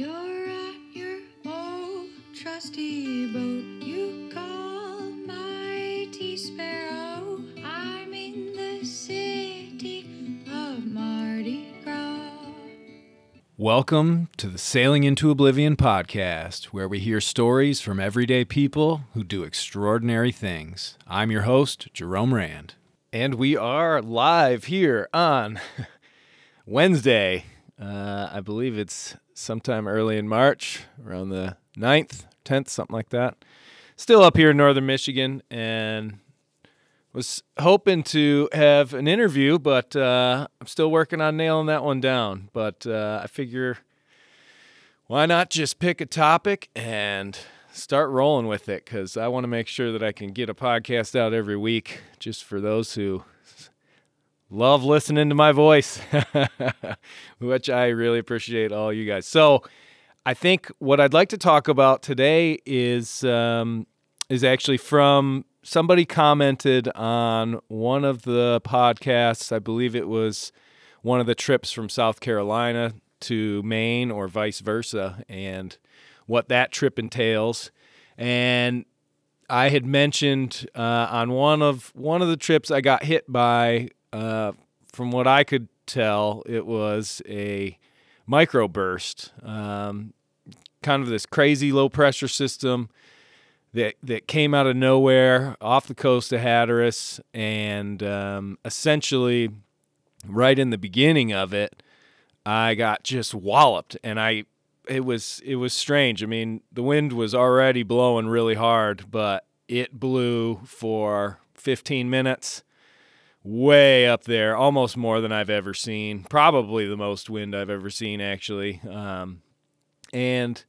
You're at your old trusty boat. You call mighty sparrow. I'm in the city of Mardi Gras. Welcome to the Sailing into Oblivion podcast, where we hear stories from everyday people who do extraordinary things. I'm your host, Jerome Rand. And we are live here on Wednesday. Uh, I believe it's sometime early in March, around the 9th, 10th, something like that. Still up here in northern Michigan, and was hoping to have an interview, but uh, I'm still working on nailing that one down. But uh, I figure why not just pick a topic and start rolling with it? Because I want to make sure that I can get a podcast out every week just for those who love listening to my voice, which I really appreciate all you guys. So I think what I'd like to talk about today is. Um, is actually from somebody commented on one of the podcasts. I believe it was one of the trips from South Carolina to Maine or vice versa, and what that trip entails. And I had mentioned uh, on one of one of the trips I got hit by. Uh, from what I could tell, it was a microburst, um, kind of this crazy low pressure system that that came out of nowhere off the coast of Hatteras, and um, essentially, right in the beginning of it, I got just walloped, and I it was it was strange. I mean, the wind was already blowing really hard, but it blew for 15 minutes, way up there, almost more than I've ever seen. Probably the most wind I've ever seen, actually. Um, and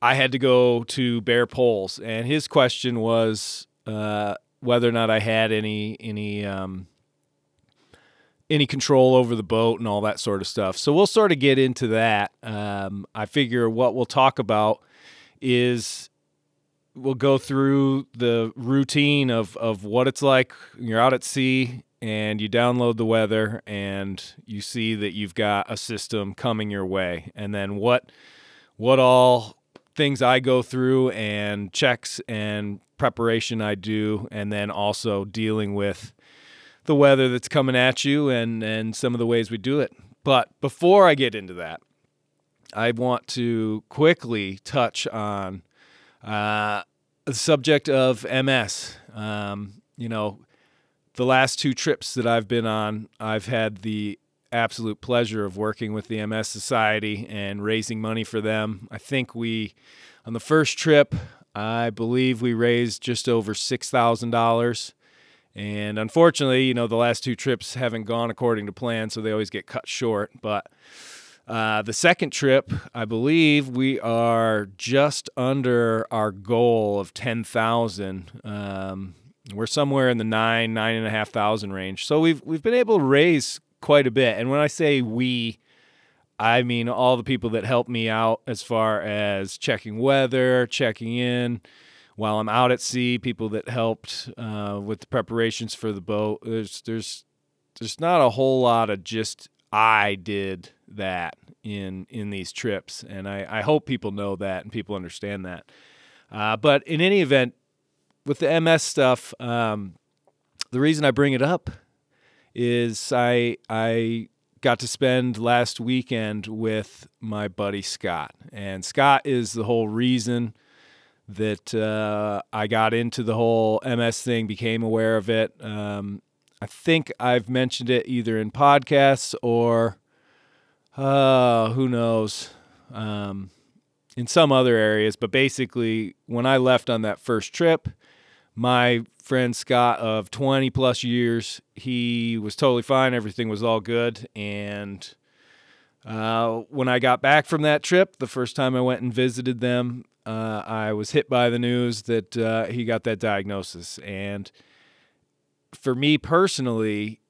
I had to go to bare poles, and his question was uh, whether or not I had any any um, any control over the boat and all that sort of stuff. So we'll sort of get into that. Um, I figure what we'll talk about is we'll go through the routine of of what it's like when you're out at sea and you download the weather and you see that you've got a system coming your way and then what what all things I go through and checks and preparation I do, and then also dealing with the weather that's coming at you and, and some of the ways we do it. But before I get into that, I want to quickly touch on uh, the subject of MS. Um, you know, the last two trips that I've been on, I've had the absolute pleasure of working with the MS Society and raising money for them. I think we, on the first trip, I believe we raised just over $6,000. And unfortunately, you know, the last two trips haven't gone according to plan, so they always get cut short. But uh, the second trip, I believe we are just under our goal of 10,000. Um, we're somewhere in the nine, nine and a half thousand range. So we've we've been able to raise quite a bit. And when I say we, I mean all the people that help me out as far as checking weather, checking in while I'm out at sea, people that helped uh, with the preparations for the boat. There's there's there's not a whole lot of just I did that in in these trips, and I, I hope people know that and people understand that. Uh, but in any event, with the MS stuff, um, the reason I bring it up is I I got to spend last weekend with my buddy Scott, and Scott is the whole reason that uh, I got into the whole MS thing, became aware of it. Um, I think I've mentioned it either in podcasts or uh, who knows um, in some other areas. But basically, when I left on that first trip, my friend Scott of 20 plus years, he was totally fine. Everything was all good. And uh, when I got back from that trip, the first time I went and visited them, uh, I was hit by the news that uh, he got that diagnosis. And for me personally,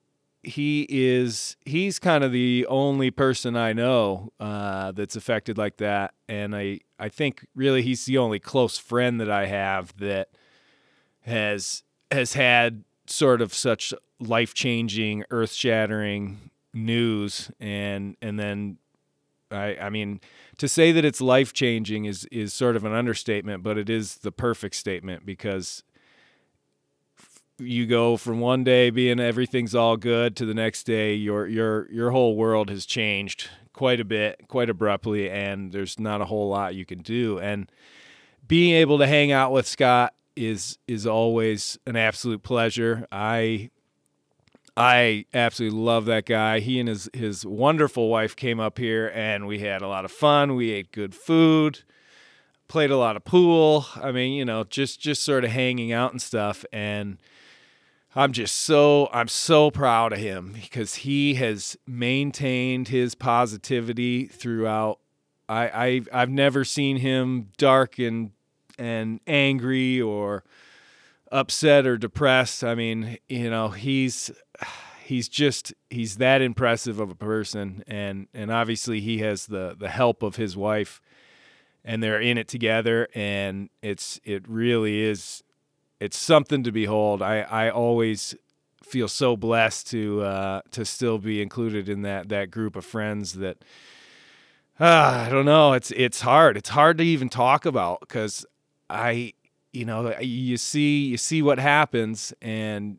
he is he's kind of the only person I know uh, that's affected like that, and I I think really he's the only close friend that I have that has has had sort of such life changing, earth shattering news, and and then I, I mean, to say that it's life changing is is sort of an understatement, but it is the perfect statement because you go from one day being everything's all good to the next day your your your whole world has changed quite a bit, quite abruptly, and there's not a whole lot you can do. And being able to hang out with Scott is is always an absolute pleasure. I I absolutely love that guy. He and his his wonderful wife came up here and we had a lot of fun. We ate good food, played a lot of pool. I mean, you know, just just sort of hanging out and stuff and I'm just so I'm so proud of him because he has maintained his positivity throughout. I, I I've never seen him dark and and angry or upset or depressed. I mean, you know, he's he's just he's that impressive of a person and and obviously he has the the help of his wife and they're in it together and it's it really is it's something to behold. I, I always feel so blessed to uh, to still be included in that that group of friends that uh, I don't know. It's it's hard. It's hard to even talk about because I you know you see you see what happens and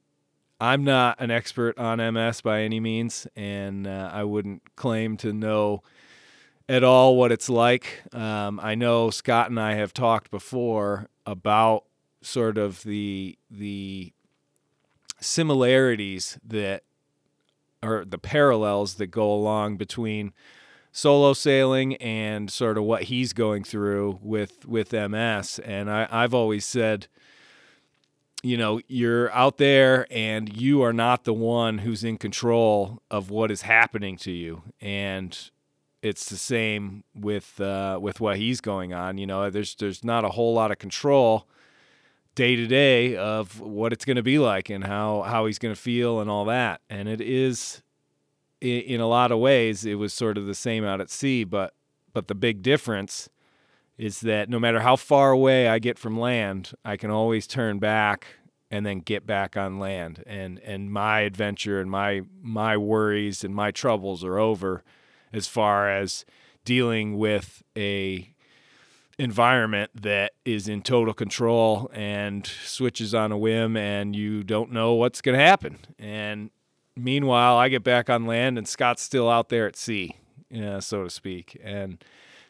I'm not an expert on MS by any means and uh, I wouldn't claim to know at all what it's like. Um, I know Scott and I have talked before about sort of the the similarities that or the parallels that go along between solo sailing and sort of what he's going through with with MS. And I, I've always said, you know, you're out there and you are not the one who's in control of what is happening to you. And it's the same with uh, with what he's going on. You know, there's there's not a whole lot of control day to day of what it's going to be like and how how he's going to feel and all that. And it is in a lot of ways it was sort of the same out at sea, but but the big difference is that no matter how far away I get from land, I can always turn back and then get back on land and and my adventure and my my worries and my troubles are over as far as dealing with a environment that is in total control and switches on a whim and you don't know what's going to happen. And meanwhile, I get back on land and Scott's still out there at sea, you so to speak. And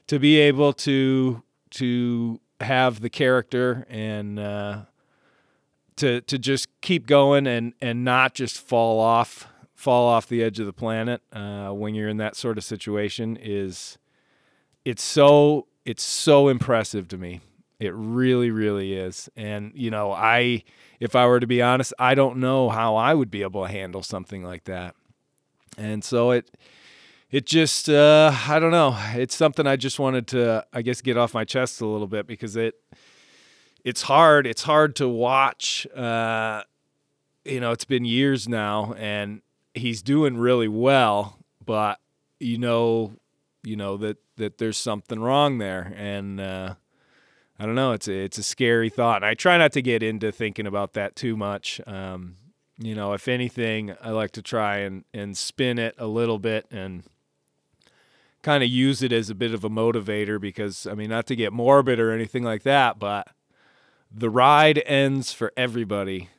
to be able to to have the character and uh, to to just keep going and and not just fall off fall off the edge of the planet uh, when you're in that sort of situation is it's so it's so impressive to me. It really, really is. And, you know, I, if I were to be honest, I don't know how I would be able to handle something like that. And so it, it just, uh, I don't know. It's something I just wanted to, I guess, get off my chest a little bit because it, it's hard. It's hard to watch. Uh, you know, it's been years now and he's doing really well, but you know, you know that that there's something wrong there, and uh, I don't know. It's a, it's a scary thought, and I try not to get into thinking about that too much. Um, you know, if anything, I like to try and and spin it a little bit and kind of use it as a bit of a motivator because I mean, not to get morbid or anything like that, but the ride ends for everybody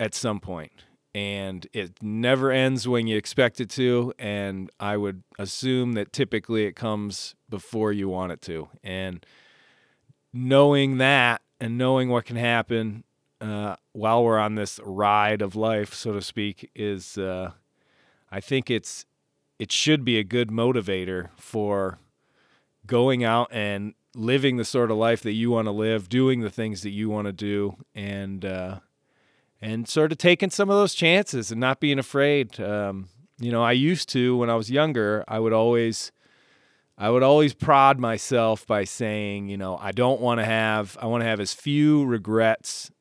at some point and it never ends when you expect it to. And I would assume that typically it comes before you want it to. And knowing that and knowing what can happen uh, while we're on this ride of life, so to speak, is uh, I think it's it should be a good motivator for going out and living the sort of life that you want to live, doing the things that you want to do, and uh, and sort of taking some of those chances and not being afraid. Um, you know, I used to when I was younger. I would always, I would always prod myself by saying, you know, I don't want to have, I want to have as few regrets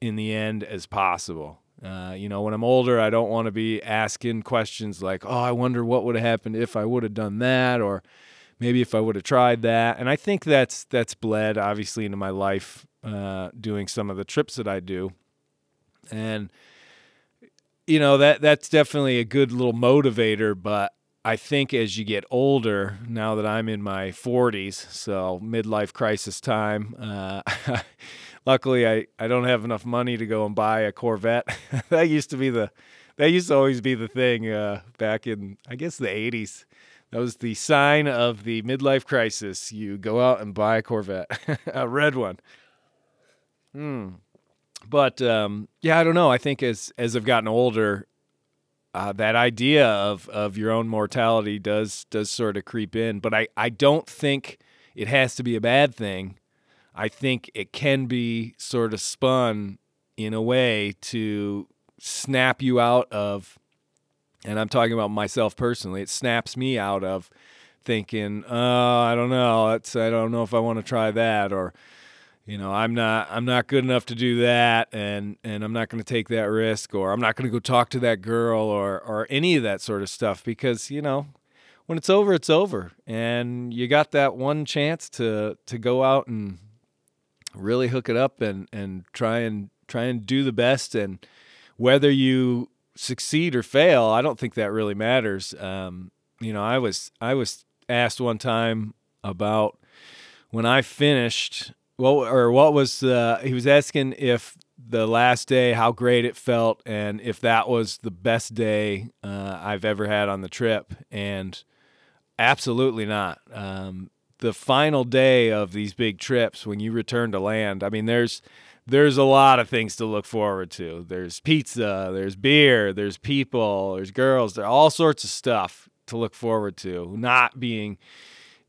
in the end as possible. Uh, you know, when I'm older, I don't want to be asking questions like, "Oh, I wonder what would have happened if I would have done that," or maybe if I would have tried that. And I think that's that's bled obviously into my life uh, doing some of the trips that I do and you know that that's definitely a good little motivator but I think as you get older, now that I'm in my 40s, so midlife crisis time, uh, luckily I, I don't have enough money to go and buy a Corvette. that used to be the that used to always be the thing uh, back in I guess the 80s. That was the sign of the midlife crisis. You go out and buy a Corvette, a red one. Hmm. But um, yeah, I don't know. I think as as I've gotten older, uh, that idea of of your own mortality does does sort of creep in. But I I don't think it has to be a bad thing. I think it can be sort of spun in a way to snap you out of and I'm talking about myself personally. It snaps me out of thinking, "Oh, I don't know. I don't know if I want to try that or you know, I'm not I'm not good enough to do that and and I'm not going to take that risk or I'm not going to go talk to that girl or or any of that sort of stuff because, you know, when it's over, it's over. And you got that one chance to to go out and really hook it up and and try and try and do the best and whether you succeed or fail, I don't think that really matters. Um, you know, I was I was asked one time about when I finished well or what was he was asking if the last day how great it felt and if that was the best day uh, I've ever had on the trip and absolutely not. Um, the final day of these big trips when you return to land, I mean there's there's a lot of things to look forward to. There's pizza, there's beer, there's people, there's girls, there's all sorts of stuff to look forward to. Not being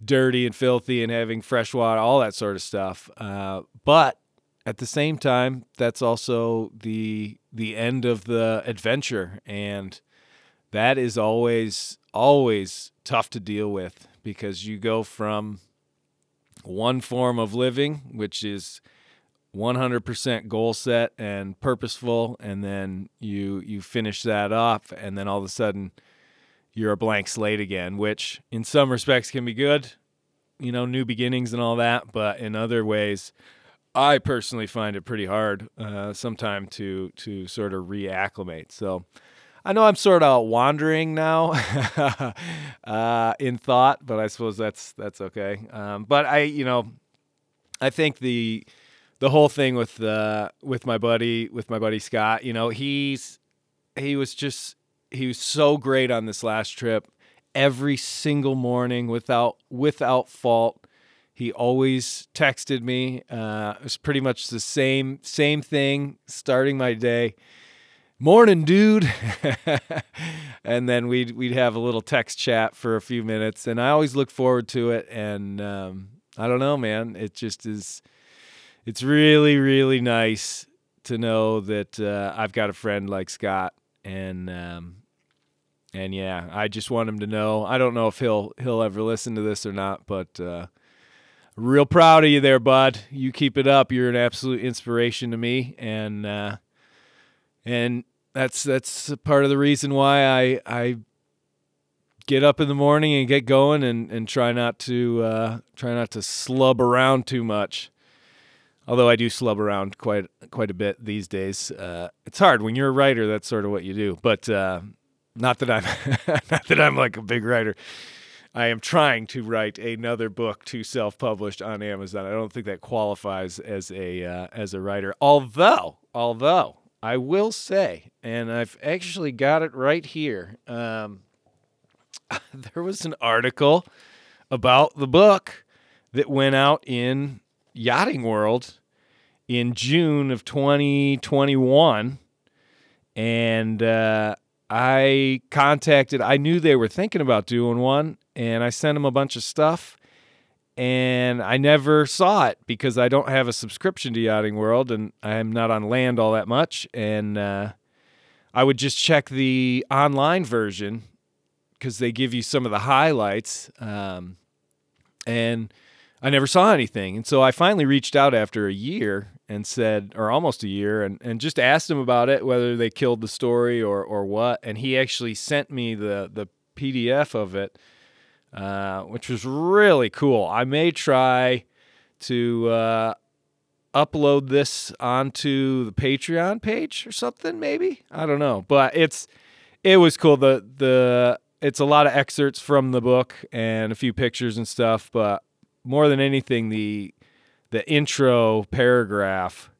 dirty and filthy and having fresh water, all that sort of stuff. Uh, but at the same time, that's also the the end of the adventure, and that is always always tough to deal with because you go from one form of living, which is 100% goal set and purposeful and then you you finish that off and then all of a sudden you're a blank slate again which in some respects can be good you know new beginnings and all that but in other ways i personally find it pretty hard uh, sometime to to sort of reacclimate. So i know i'm sort of wandering now uh, in thought but i suppose that's that's okay. Um, but i you know i think the the whole thing with uh, with my buddy with my buddy Scott, you know, he's he was just he was so great on this last trip. Every single morning, without without fault, he always texted me. Uh, it was pretty much the same same thing starting my day. Morning, dude. and then we'd we'd have a little text chat for a few minutes, and I always look forward to it. And um, I don't know, man, it just is it's really really nice to know that uh, I've got a friend like Scott, and um, and yeah, I just want him to know. I don't know if he'll he'll ever listen to this or not, but uh, real proud of you there, bud. You keep it up. You're an absolute inspiration to me, and uh, and that's that's part of the reason why I I get up in the morning and get going and and try not to uh, try not to slub around too much although I do slub around quite quite a bit these days. Uh, it's hard when you're a writer. That's sort of what you do. But uh, not that I'm not that I'm like a big writer. I am trying to write another book to self-published on Amazon. I don't think that qualifies as a uh, as a writer. Although, although I will say, and I've actually got it right here. Um, there was an article about the book that went out in Yachting World in June of 2021. And uh, I contacted, I knew they were thinking about doing one, and I sent them a bunch of stuff. And I never saw it because I don't have a subscription to Yachting World and I'm not on land all that much. And uh, I would just check the online version because they give you some of the highlights. Um, and I never saw anything. And so I finally reached out after a year and said, or almost a year, and, and just asked him about it, whether they killed the story or, or what. And he actually sent me the, the PDF of it, uh, which was really cool. I may try to uh, upload this onto the Patreon page or something, maybe. I don't know. But it's it was cool. The the it's a lot of excerpts from the book and a few pictures and stuff, but more than anything, the the intro paragraph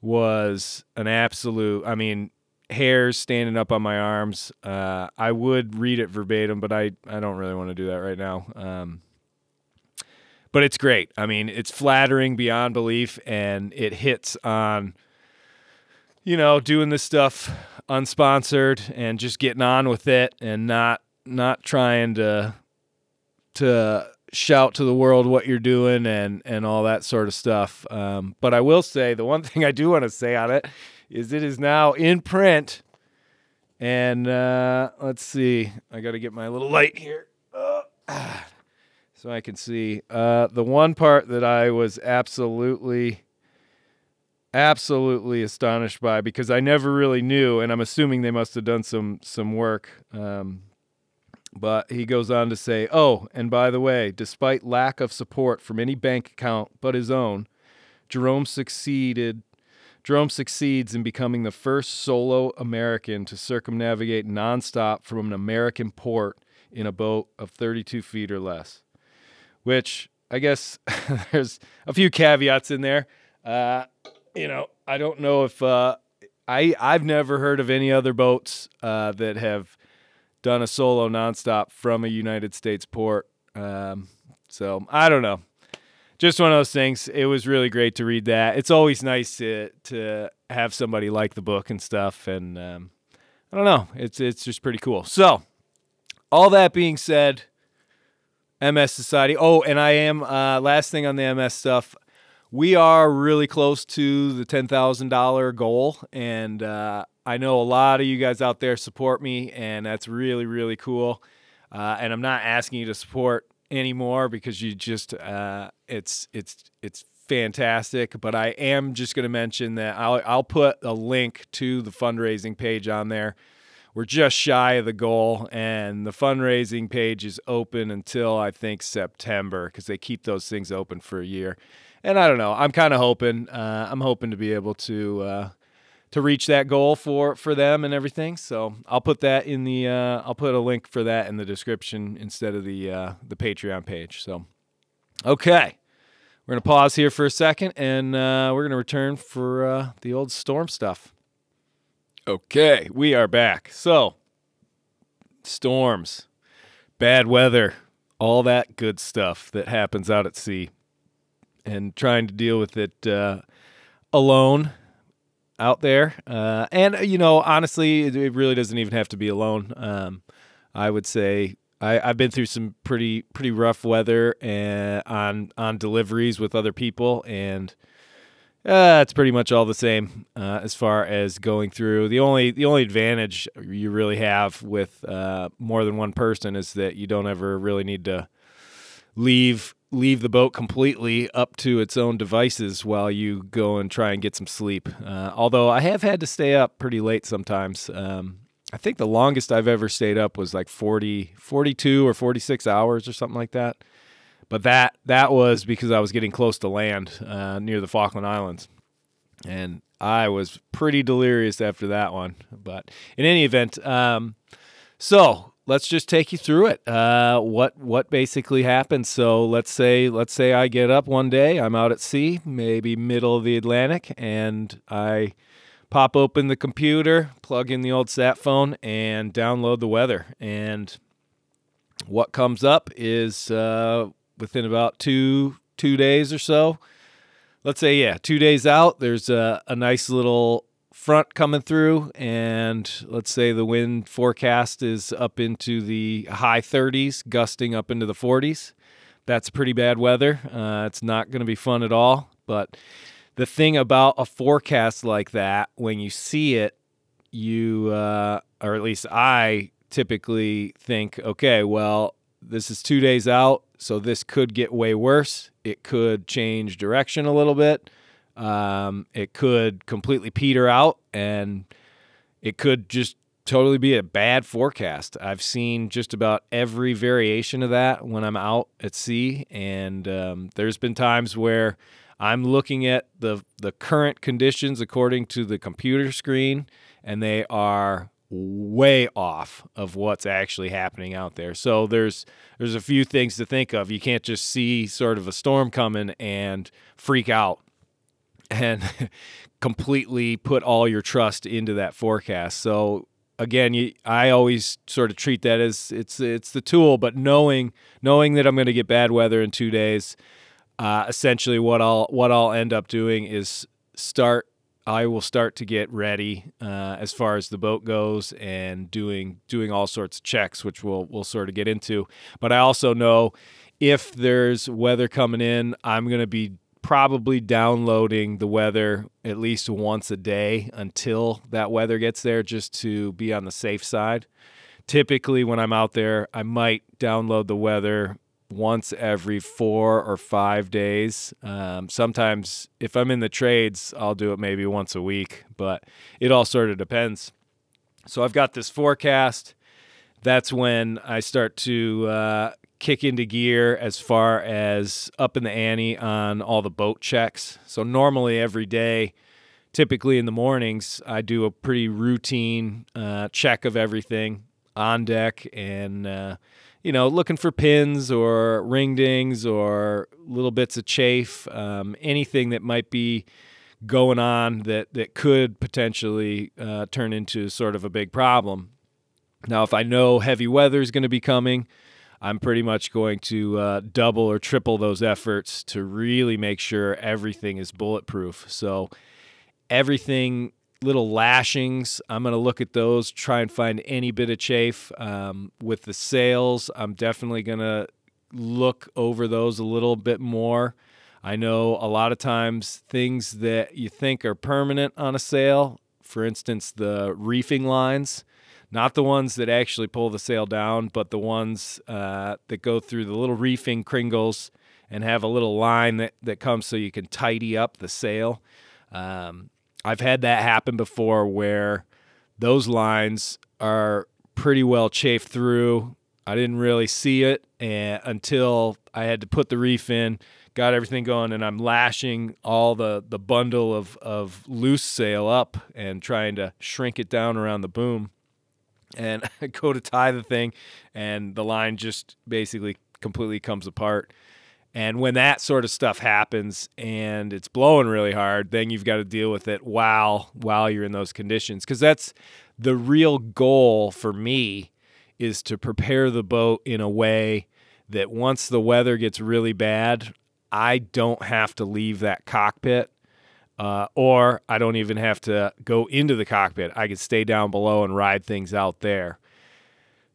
was an absolute. I mean, hairs standing up on my arms. Uh, I would read it verbatim, but I I don't really want to do that right now. Um, but it's great. I mean, it's flattering beyond belief, and it hits on, you know, doing this stuff unsponsored and just getting on with it, and not not trying to to shout to the world what you're doing and and all that sort of stuff. Um, but I will say the one thing I do want to say on it is it is now in print. And uh, let's see, I got to get my little light here. Uh, so I can see. Uh, the one part that I was absolutely, absolutely astonished by because I never really knew, and I'm assuming they must have done some some work. Um, but he goes on to say, "Oh, and by the way, despite lack of support from any bank account but his own, Jerome succeeded Jerome succeeds in becoming the first solo American to circumnavigate nonstop from an American port in a boat of 32 feet or less. Which I guess there's a few caveats in there. Uh, you know, I don't know if uh, I I've never heard of any other boats uh, that have done a solo nonstop from a United States port. Um, so I don't know just one of those things. It was really great to read that. It's always nice to to have somebody like the book and stuff. And um, I don't know, it's it's just pretty cool. So, all that being said, MS Society. Oh, and I am uh, last thing on the MS stuff. We are really close to the ten thousand dollar goal, and uh, I know a lot of you guys out there support me, and that's really really cool. Uh, and I'm not asking you to support anymore because you just uh, it's it's it's fantastic. But I am just going to mention that I'll I'll put a link to the fundraising page on there. We're just shy of the goal, and the fundraising page is open until I think September because they keep those things open for a year. And I don't know. I'm kind of hoping. Uh, I'm hoping to be able to uh, to reach that goal for for them and everything. So I'll put that in the uh, I'll put a link for that in the description instead of the uh, the Patreon page. So okay, we're gonna pause here for a second and uh, we're gonna return for uh, the old storm stuff. Okay, we are back. So storms, bad weather, all that good stuff that happens out at sea, and trying to deal with it uh, alone out there. Uh, and, uh, you know, honestly, it, it, really doesn't even have to be alone. Um, I would say I, have been through some pretty pretty rough weather and uh, on on deliveries with other people, and uh, it's pretty much all the same uh, as far as going through. The only the only advantage you really have with uh, more than one person is that you don't ever really need to leave leave the boat completely up to its own devices while you go and try and get some sleep. Uh, although I have had to stay up pretty late sometimes. Um, I think the longest I've ever stayed up was like 40, 42 or 46 hours or something like that. But that that was because I was getting close to land uh, near the Falkland Islands, and I was pretty delirious after that one. But in any event, um, so let's just take you through it. Uh, what what basically happened? So let's say let's say I get up one day, I'm out at sea, maybe middle of the Atlantic, and I pop open the computer, plug in the old sat phone, and download the weather. And what comes up is uh, within about two two days or so. Let's say yeah, two days out. There's a, a nice little front coming through, and let's say the wind forecast is up into the high 30s, gusting up into the 40s. That's pretty bad weather. Uh, it's not going to be fun at all. But the thing about a forecast like that, when you see it, you, uh, or at least I typically think, okay, well, this is two days out, so this could get way worse. It could change direction a little bit. Um, it could completely peter out and it could just totally be a bad forecast. I've seen just about every variation of that when I'm out at sea, and um, there's been times where I'm looking at the the current conditions according to the computer screen, and they are way off of what's actually happening out there. So there's there's a few things to think of. You can't just see sort of a storm coming and freak out and completely put all your trust into that forecast. So again, you, I always sort of treat that as it's it's the tool, but knowing knowing that I'm going to get bad weather in 2 days, uh, essentially what I'll what I'll end up doing is start I will start to get ready uh, as far as the boat goes and doing doing all sorts of checks, which we'll we'll sort of get into. But I also know if there's weather coming in, I'm going to be probably downloading the weather at least once a day until that weather gets there, just to be on the safe side. Typically, when I'm out there, I might download the weather once every four or five days. Um, sometimes, if I'm in the trades, I'll do it maybe once a week, but it all sort of depends. So I've got this forecast. That's when I start to uh, kick into gear as far as up in the ante on all the boat checks. So normally every day, typically in the mornings, I do a pretty routine uh, check of everything on deck and uh, you know, looking for pins or ring dings or little bits of chafe, um, anything that might be going on that that could potentially uh, turn into sort of a big problem. Now, if I know heavy weather is going to be coming, I'm pretty much going to uh, double or triple those efforts to really make sure everything is bulletproof. So everything little lashings. I'm going to look at those, try and find any bit of chafe. Um, with the sails, I'm definitely going to look over those a little bit more. I know a lot of times things that you think are permanent on a sail, for instance, the reefing lines, not the ones that actually pull the sail down, but the ones uh, that go through the little reefing cringles and have a little line that, that comes so you can tidy up the sail. Um, I've had that happen before where those lines are pretty well chafed through. I didn't really see it and, until I had to put the reef in, got everything going, and I'm lashing all the, the bundle of, of loose sail up and trying to shrink it down around the boom. And I go to tie the thing, and the line just basically completely comes apart. And when that sort of stuff happens and it's blowing really hard, then you've got to deal with it while while you're in those conditions because that's the real goal for me is to prepare the boat in a way that once the weather gets really bad, I don't have to leave that cockpit uh, or I don't even have to go into the cockpit. I can stay down below and ride things out there.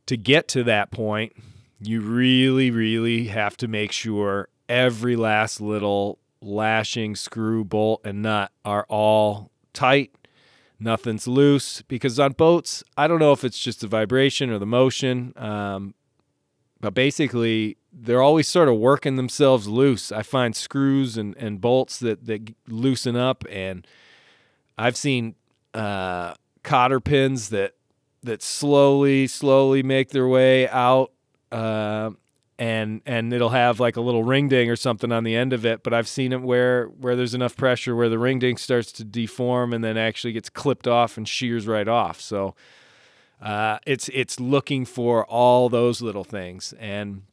To get to that point, you really, really have to make sure every last little lashing, screw, bolt, and nut are all tight. Nothing's loose because on boats, I don't know if it's just the vibration or the motion, um, but basically they're always sort of working themselves loose. I find screws and, and bolts that, that loosen up, and I've seen uh, cotter pins that that slowly, slowly make their way out. Uh, and and it'll have like a little ring ding or something on the end of it. But I've seen it where where there's enough pressure where the ring ding starts to deform and then actually gets clipped off and shears right off. So uh, it's it's looking for all those little things. And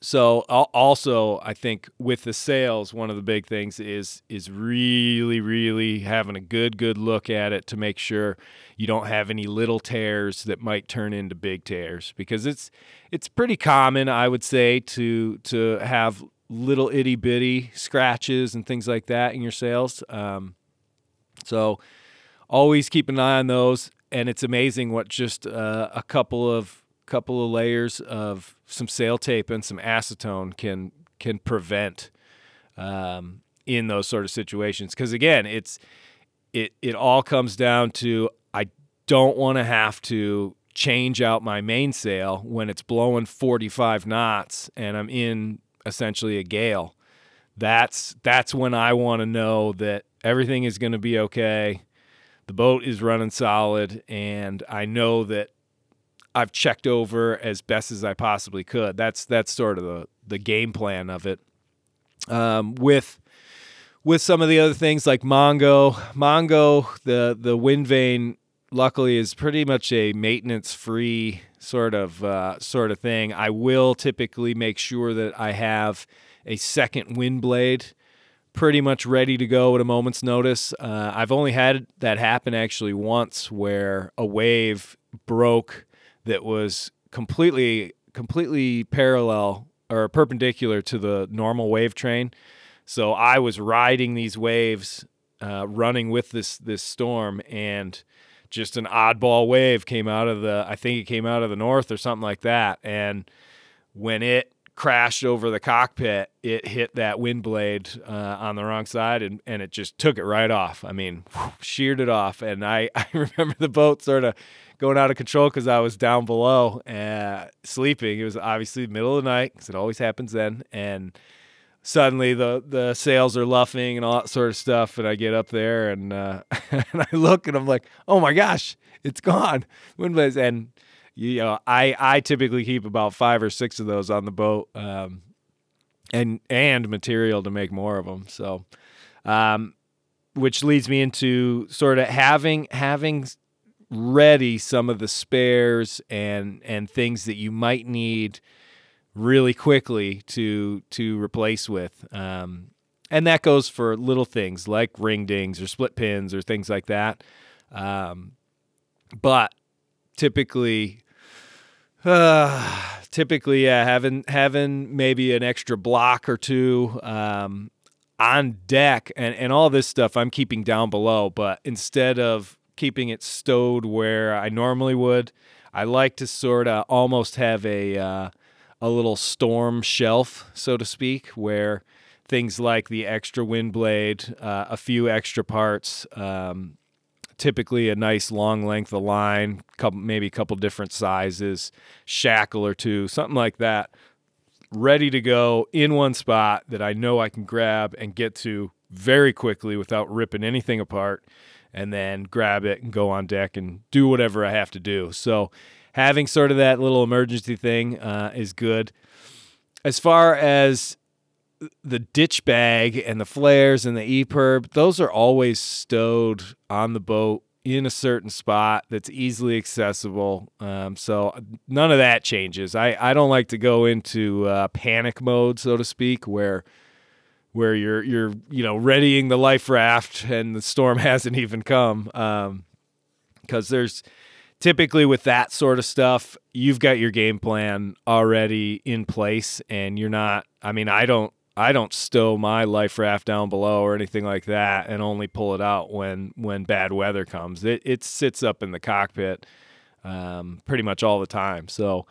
so also I think with the sails, one of the big things is is really really having a good good look at it to make sure you don't have any little tears that might turn into big tears. Because it's it's pretty common I would say to to have little itty bitty scratches and things like that in your sails. Um, so always keep an eye on those, and it's amazing what just uh, a couple of couple of layers of some sail tape and some acetone can can prevent um, in those sort of situations. Because again, it's it it all comes down to I don't want to have to change out my mainsail when it's blowing 45 knots and I'm in essentially a gale. That's that's when I want to know that everything is going to be okay. The boat is running solid and I know that I've checked over as best as I possibly could. That's that's sort of the the game plan of it. Um, with with some of the other things like Mongo, Mongo, the the wind vane luckily is pretty much a maintenance free sort of uh, sort of thing. I will typically make sure that I have a second wind blade pretty much ready to go at a moment's notice. Uh, I've only had that happen actually once where a wave broke that was completely completely parallel or perpendicular to the normal wave train. So I was riding these waves, uh, running with this this storm, and just an oddball wave came out of the. I think it came out of the north or something like that. And when it crashed over the cockpit, it hit that wind blade uh, on the wrong side and, and it just took it right off. I mean, whew, sheared it off. And I, I remember the boat sort of going out of control because I was down below uh, sleeping. It was obviously the middle of the night because it always happens then. And suddenly the, the sails are luffing and all that sort of stuff. And I get up there and, uh, and I look and I'm like, oh my gosh, it's gone. Wind blades. And you know, I I typically keep about five or six of those on the boat, um, and and material to make more of them. So, um, which leads me into sort of having having ready some of the spares and and things that you might need really quickly to to replace with. Um, and that goes for little things like ring dings or split pins or things like that. Um, but typically typically yeah having having maybe an extra block or two um, on deck and and all this stuff I'm keeping down below but instead of keeping it stowed where I normally would I like to sort of almost have a uh, a little storm shelf so to speak where things like the extra wind blade uh, a few extra parts um, typically a nice long length of line, couple maybe a couple different sizes, shackle or two, something like that, ready to go in one spot that I know I can grab and get to very quickly without ripping anything apart, and then grab it and go on deck and do whatever I have to do. So having sort of that little emergency thing uh, is good. As far as the ditch bag and the flares and the EPIRB, those are always stowed on the boat in a certain spot that's easily accessible. Um, so none of that changes. I, I don't like to go into uh, panic mode, so to speak, where where you're you're you know readying the life raft and the storm hasn't even come. Because um, there's typically with that sort of stuff, you've got your game plan already in place, and you're not. I mean, I don't I don't stow my life raft down below or anything like that and only pull it out when when bad weather comes. It it sits up in the cockpit um, pretty much all the time. So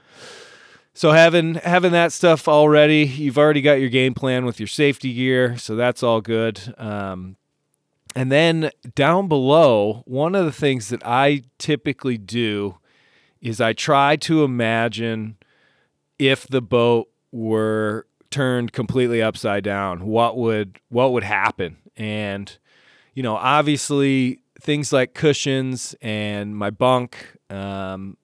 so having having that stuff already, you've already got your game plan with your safety gear, so that's all good. Um, and then down below, one of the things that I typically do is I try to imagine if the boat were turned completely upside down, what would what would happen? And you know, obviously things like cushions and my bunk, um,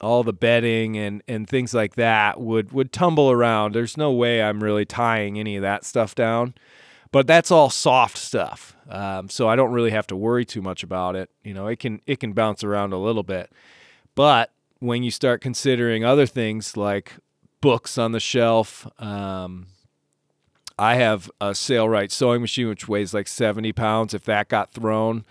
all the bedding and and things like that would would tumble around. There's no way I'm really tying any of that stuff down. But that's all soft stuff, um, so I don't really have to worry too much about it. You know, it can it can bounce around a little bit, but when you start considering other things like books on the shelf. Um, I have a Sailrite sewing machine which weighs like 70 pounds. If that got thrown,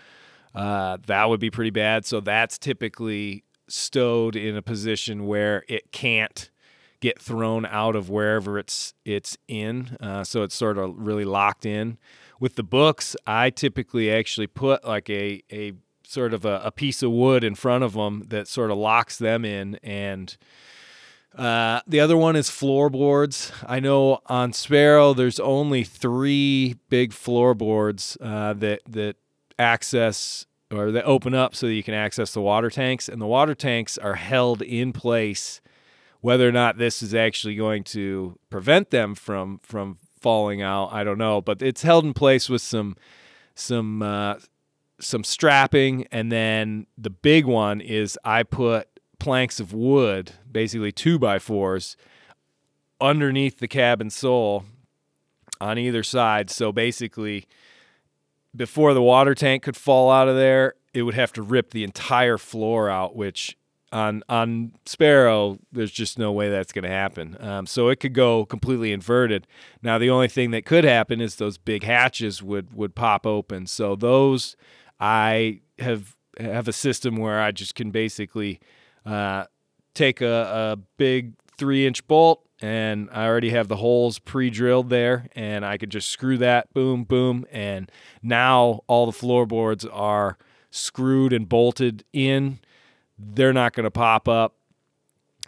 uh, that would be pretty bad. So that's typically stowed in a position where it can't get thrown out of wherever it's it's in. Uh, so it's sort of really locked in. With the books, I typically actually put like a a sort of a, a piece of wood in front of them that sort of locks them in and uh, the other one is floorboards. I know on Sparrow there's only three big floorboards uh, that that access or that open up so that you can access the water tanks, and the water tanks are held in place. Whether or not this is actually going to prevent them from from falling out, I don't know, but it's held in place with some some uh, some strapping, and then the big one is I put planks of wood, basically two by fours, underneath the cabin sole on either side. So basically, before the water tank could fall out of there, it would have to rip the entire floor out, which on on Sparrow, there's just no way that's going to happen. Um, so it could go completely inverted. Now the only thing that could happen is those big hatches would would pop open. So those I have have a system where I just can basically uh, take a, a big three inch bolt and I already have the holes pre-drilled there and I could just screw that boom boom and now all the floorboards are screwed and bolted in they're not going to pop up.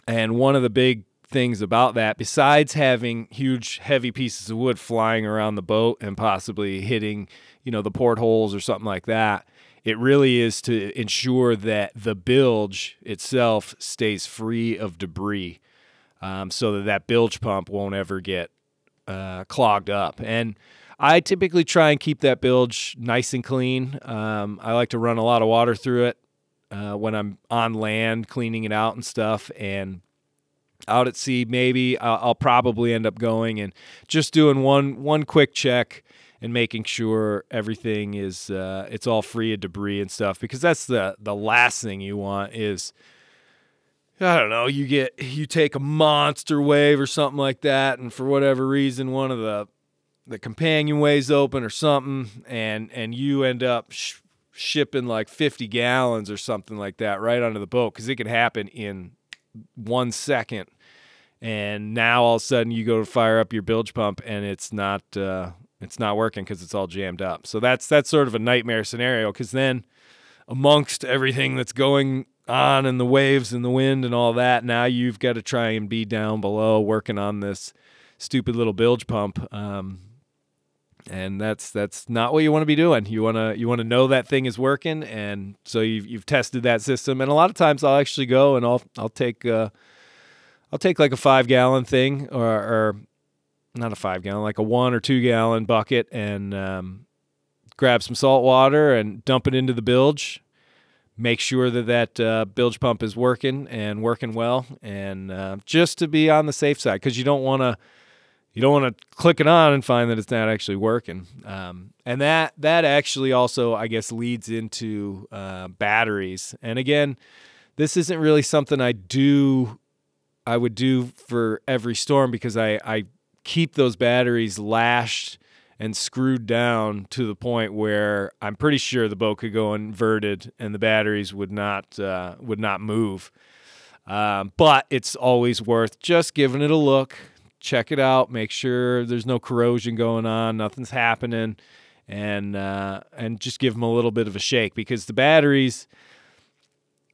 And one of the big things about that, besides having huge, heavy pieces of wood flying around the boat and possibly hitting, you know, the portholes or something like that, it really is to ensure that the bilge itself stays free of debris, um, so that that bilge pump won't ever get uh, clogged up. And I typically try and keep that bilge nice and clean. Um, I like to run a lot of water through it uh, when I'm on land cleaning it out and stuff. And out at sea, maybe I'll, I'll, probably end up going and just doing one one quick check and making sure everything is uh, it's all free of debris and stuff because that's the the last thing you want is I don't know you get you take a monster wave or something like that and for whatever reason one of the the companionways open or something and and you end up sh- shipping like 50 gallons or something like that right onto the boat because it could happen in one second. And now all of a sudden you go to fire up your bilge pump and it's not uh, it's not working because it's all jammed up. So that's that's sort of a nightmare scenario because then amongst everything that's going on and the waves and the wind and all that, now you've got to try and be down below working on this stupid little bilge pump. Um, and that's that's not what you want to be doing. You want to you want to know that thing is working, and so you've you've tested that system. And a lot of times, I'll actually go and I'll I'll take uh, I'll take like a five gallon thing or, or not a five gallon, like a one or two gallon bucket, and um, grab some salt water and dump it into the bilge. Make sure that that uh, bilge pump is working and working well, and uh, just to be on the safe side, because you don't want to you don't want to click it on and find that it's not actually working. Um, and that that actually also, I guess, leads into uh, batteries. And again, this isn't really something I do. I would do for every storm because I, I keep those batteries lashed and screwed down to the point where I'm pretty sure the boat could go inverted and the batteries would not uh, would not move. Um, but it's always worth just giving it a look, check it out, make sure there's no corrosion going on, nothing's happening, and uh, and just give them a little bit of a shake because the batteries,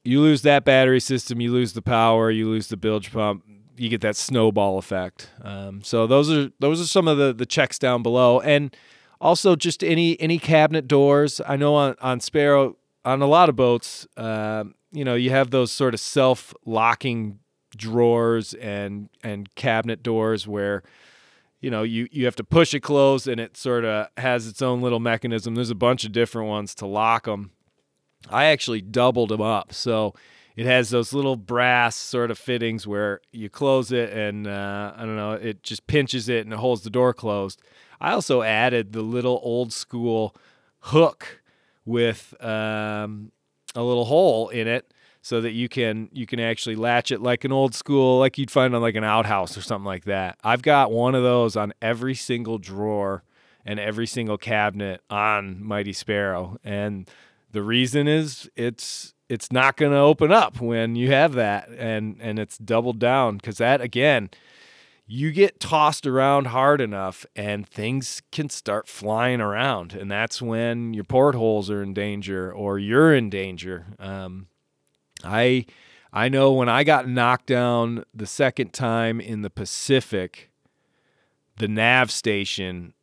you lose that battery system, you lose the power, you lose the bilge pump, you get that snowball effect. Um, so those are those are some of the the checks down below, and also just any any cabinet doors. I know on on Sparrow on a lot of boats, uh, you know, you have those sort of self locking drawers and and cabinet doors where you know you you have to push it closed and it sort of has its own little mechanism there's a bunch of different ones to lock them i actually doubled them up so it has those little brass sort of fittings where you close it and uh, i don't know it just pinches it and it holds the door closed i also added the little old school hook with um, a little hole in it so that you can you can actually latch it like an old school like you'd find on like an outhouse or something like that. I've got one of those on every single drawer and every single cabinet on Mighty Sparrow and the reason is it's it's not going to open up when you have that and and it's doubled down cuz that again you get tossed around hard enough and things can start flying around and that's when your portholes are in danger or you're in danger. Um, I I know when I got knocked down the second time in the Pacific, the nav station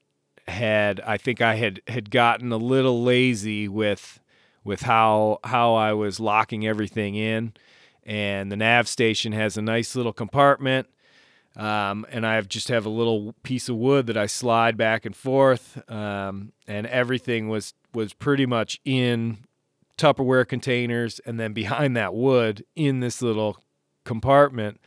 had I think I had had gotten a little lazy with with how how I was locking everything in and the nav station has a nice little compartment um, and I just have a little piece of wood that I slide back and forth um, and everything was was pretty much in Tupperware containers, and then behind that wood in this little compartment.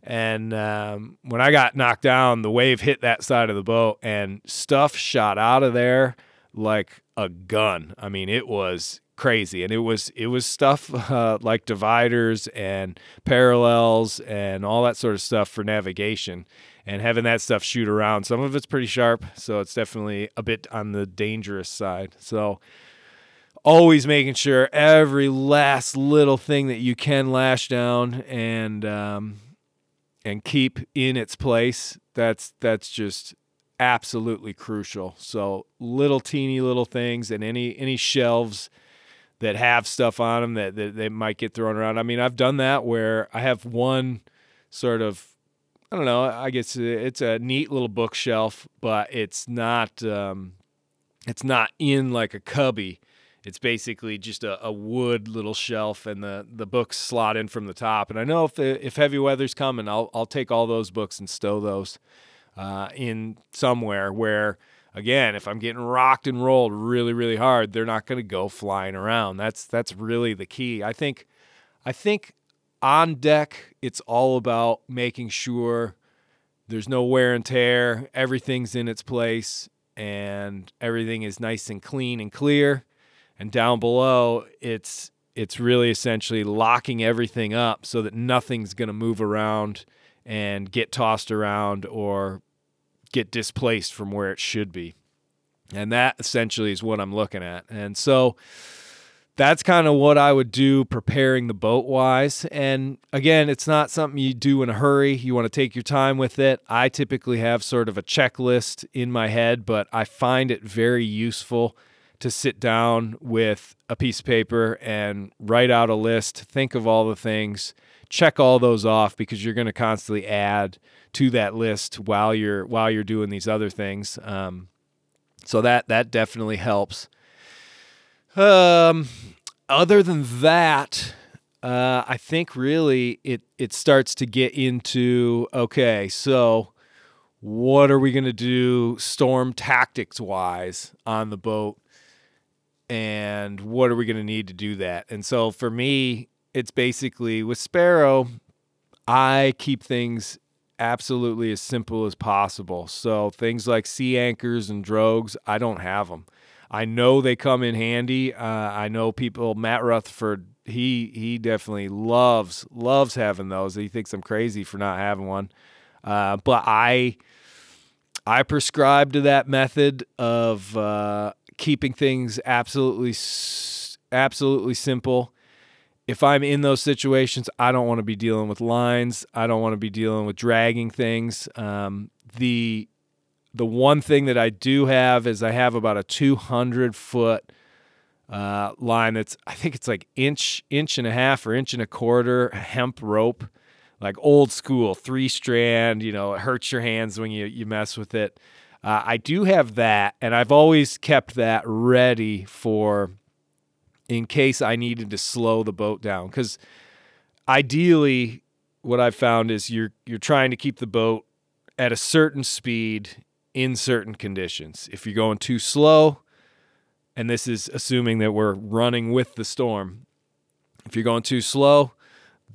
And um, when I got knocked down, the wave hit that side of the boat, and stuff shot out of there like a gun. I mean, it was crazy. And it was it was stuff uh, like dividers and parallels and all that sort of stuff for navigation and having that stuff shoot around. Some of it's pretty sharp so it's definitely a bit on the dangerous side. So always making sure every last little thing that you can lash down and um, and keep in its place that's that's just absolutely crucial. So little teeny little things and any any shelves that have stuff on them that, that they might get thrown around. I mean, I've done that where I have one sort of I don't know. I guess it's a neat little bookshelf, but it's not um, it's not in like a cubby. It's basically just a, a, wood little shelf, and the, the books slot in from the top. And I know if if heavy weather's coming, I'll I'll take all those books and stow those uh, in somewhere where again, if I'm getting rocked and rolled really, really hard, they're not going to go flying around. That's that's really the key. I think I think on deck it's all about making sure there's no wear and tear, everything's in its place and everything is nice and clean and clear. And down below, it's it's really essentially locking everything up so that nothing's going to move around and get tossed around or get displaced from where it should be. And that essentially is what I'm looking at. And so that's kind of what I would do preparing the boat wise. And again, it's not something you do in a hurry. You want to take your time with it. I typically have sort of a checklist in my head, but I find it very useful to sit down with a piece of paper and write out a list, think of all the things, check all those off because you're going to constantly add to that list while you're while you're doing these other things. Um, so that that definitely helps. Um, other than that, uh, I think really it it starts to get into okay, so what are we going to do storm tactics wise on the boat and what are we going to need to do that and so for me it's basically with sparrow i keep things absolutely as simple as possible. So things like sea anchors and drogues, I don't have them. I know they come in handy. Uh, I know people. Matt Rutherford, he he definitely loves loves having those. He thinks I'm crazy for not having one. Uh, but I I prescribe to that method of uh, keeping things absolutely absolutely simple if I'm in those situations, I don't want to be dealing with lines. I don't want to be dealing with dragging things. Um, the the one thing that I do have is I have about a 200 foot uh, line that's I think it's like inch inch and a half or inch and a quarter hemp rope, like old school three strand. You know, it hurts your hands when you you mess with it. Uh, I do have that, and I've always kept that ready for in case I needed to slow the boat down. Because ideally, what I've found is you're you're trying to keep the boat at a certain speed in certain conditions. If you're going too slow, and this is assuming that we're running with the storm, if you're going too slow,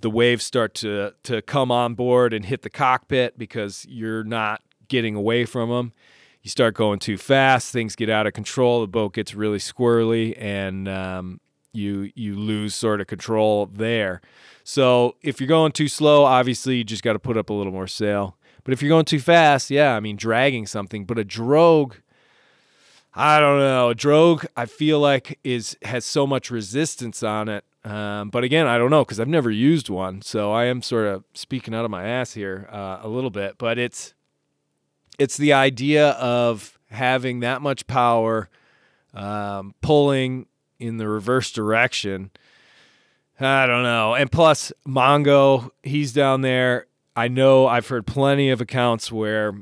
the waves start to to come on board and hit the cockpit because you're not getting away from them you start going too fast, things get out of control, the boat gets really squirrely, and um, you you lose sort of control there. So if you're going too slow, obviously you just got to put up a little more sail. But if you're going too fast, yeah, I mean dragging something. But a drogue, I don't know. A drogue, I feel like is has so much resistance on it. Um, but again, I don't know because I've never used one, so I am sort of speaking out of my ass here uh, a little bit. But it's it's the idea of having that much power, um, pulling in the reverse direction. I don't know. And plus, Mongo, he's down there. I know I've heard plenty of accounts where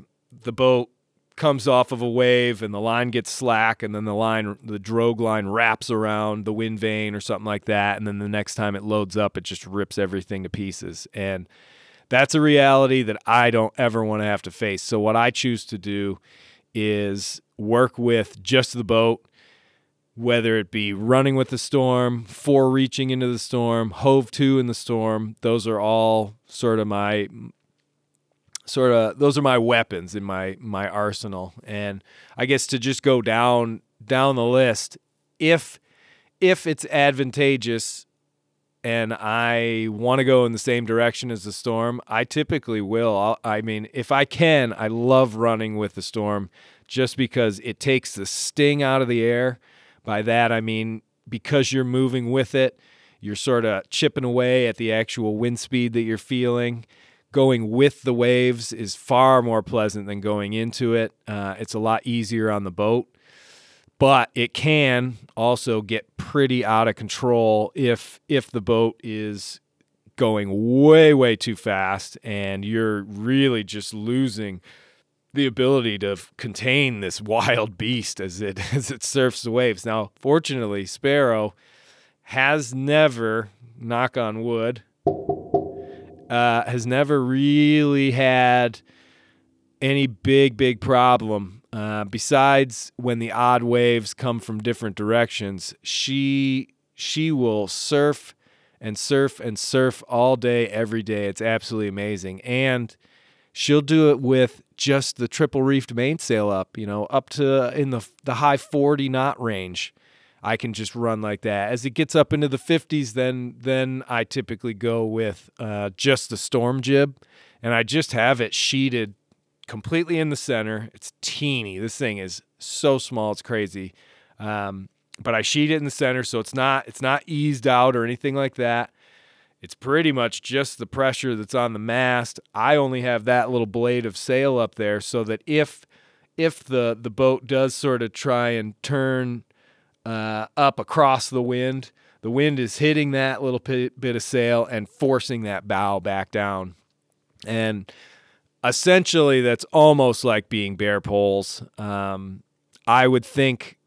the boat comes off of a wave and the line gets slack and then the line the drogue line wraps around the wind vane or something like that and then the next time it loads up it just rips everything to pieces and that's a reality that I don't ever want to have to face. So what I choose to do is work with just the boat, whether it be running with the storm, fore reaching into the storm, hove to in the storm. Those are all sort of my sort of those are my weapons in my my arsenal. And I guess to just go down down the list, if if it's advantageous and I want to go in the same direction as the storm, I typically will. I'll, I mean, if I can, I love running with the storm just because it takes the sting out of the air. By that, I mean because you're moving with it, you're sort of chipping away at the actual wind speed that you're feeling. Going with the waves is far more pleasant than going into it. Uh, it's a lot easier on the boat but it can also get pretty out of control if if the boat is going way way too fast and you're really just losing the ability to contain this wild beast as it as it surfs the waves. Now, fortunately, Sparrow has never, knock on wood, uh, has never really had any big big problem uh, besides when the odd waves come from different directions, she she will surf and surf and surf all day, every day. It's absolutely amazing, and she'll do it with just the triple reefed mainsail up. You know, up to in the the high forty knot range. I can just run like that. As it gets up into the 50s, then then I typically go with uh, just the storm jib, and I just have it sheeted completely in the center. It's teeny. This thing is so small, it's crazy. Um, but I sheet it in the center, so it's not it's not eased out or anything like that. It's pretty much just the pressure that's on the mast. I only have that little blade of sail up there, so that if if the the boat does sort of try and turn uh, up across the wind, the wind is hitting that little bit, bit of sail and forcing that bow back down. And essentially that's almost like being bare poles. Um, I would think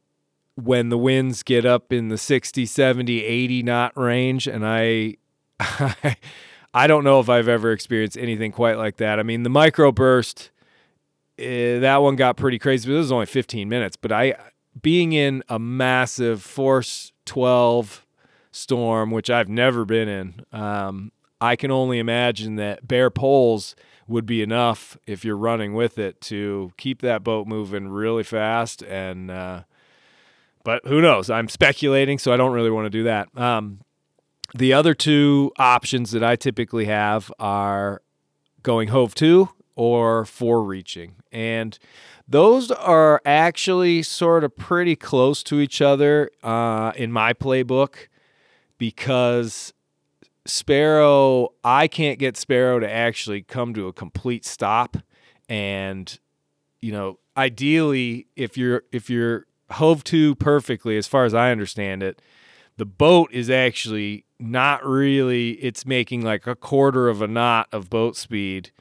when the winds get up in the 60, 70, 80 knot range, and I, I don't know if I've ever experienced anything quite like that. I mean, the microburst, eh, that one got pretty crazy, but it was only 15 minutes. But I, being in a massive force 12 storm, which I've never been in, um, I can only imagine that bare poles – would be enough if you're running with it to keep that boat moving really fast. And uh, but who knows? I'm speculating, so I don't really want to do that. Um, the other two options that I typically have are going hove to or fore reaching, and those are actually sort of pretty close to each other uh, in my playbook because Sparrow, I can't get Sparrow to actually come to a complete stop. And, you know, ideally, if you're if you're hove to perfectly, as far as I understand it, the boat is actually not really it's making like a quarter of a knot of boat speed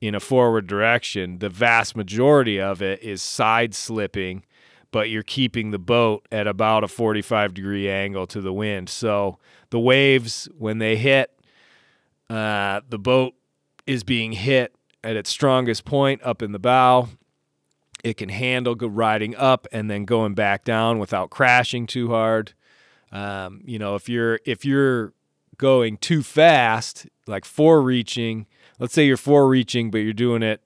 in a forward direction. The vast majority of it is side slipping, but you're keeping the boat at about a 45 degree angle to the wind. So the waves when they hit uh, the boat is being hit at its strongest point up in the bow. It can handle riding up and then going back down without crashing too hard. Um, you know if you're if you're going too fast like fore reaching let's say you're fore reaching but you're doing it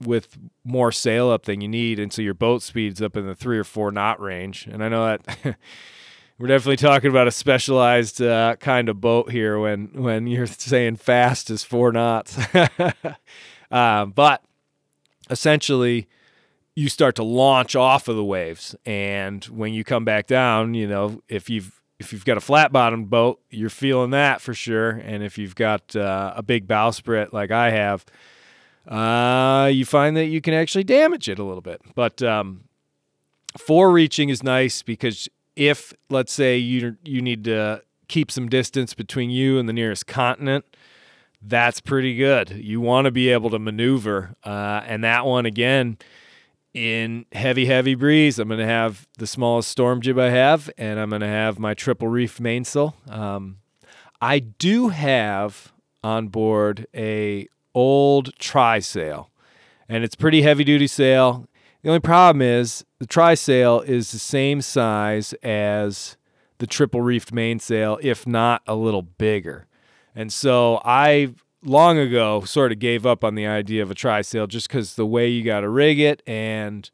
with more sail up than you need and so your boat speeds up in the three or four knot range. And i know that we're definitely talking about a specialized uh, kind of boat here when when you're saying fast is four knots. um, but essentially, you start to launch off of the waves, and when you come back down, you know if you've if you've got a flat bottomed boat, you're feeling that for sure. And if you've got uh, a big bowsprit like I have, uh, you find that you can actually damage it a little bit. But um, fore reaching is nice because if let's say you you need to keep some distance between you and the nearest continent, that's pretty good. You want to be able to maneuver, uh, and that one again in heavy heavy breeze. I'm going to have the smallest storm jib I have, and I'm going to have my triple reef mainsail. Um, I do have on board a old trysail, and it's pretty heavy duty sail. The only problem is the trysail is the same size as the triple reefed mainsail, if not a little bigger. And so I long ago sort of gave up on the idea of a trysail just because the way you got to rig it and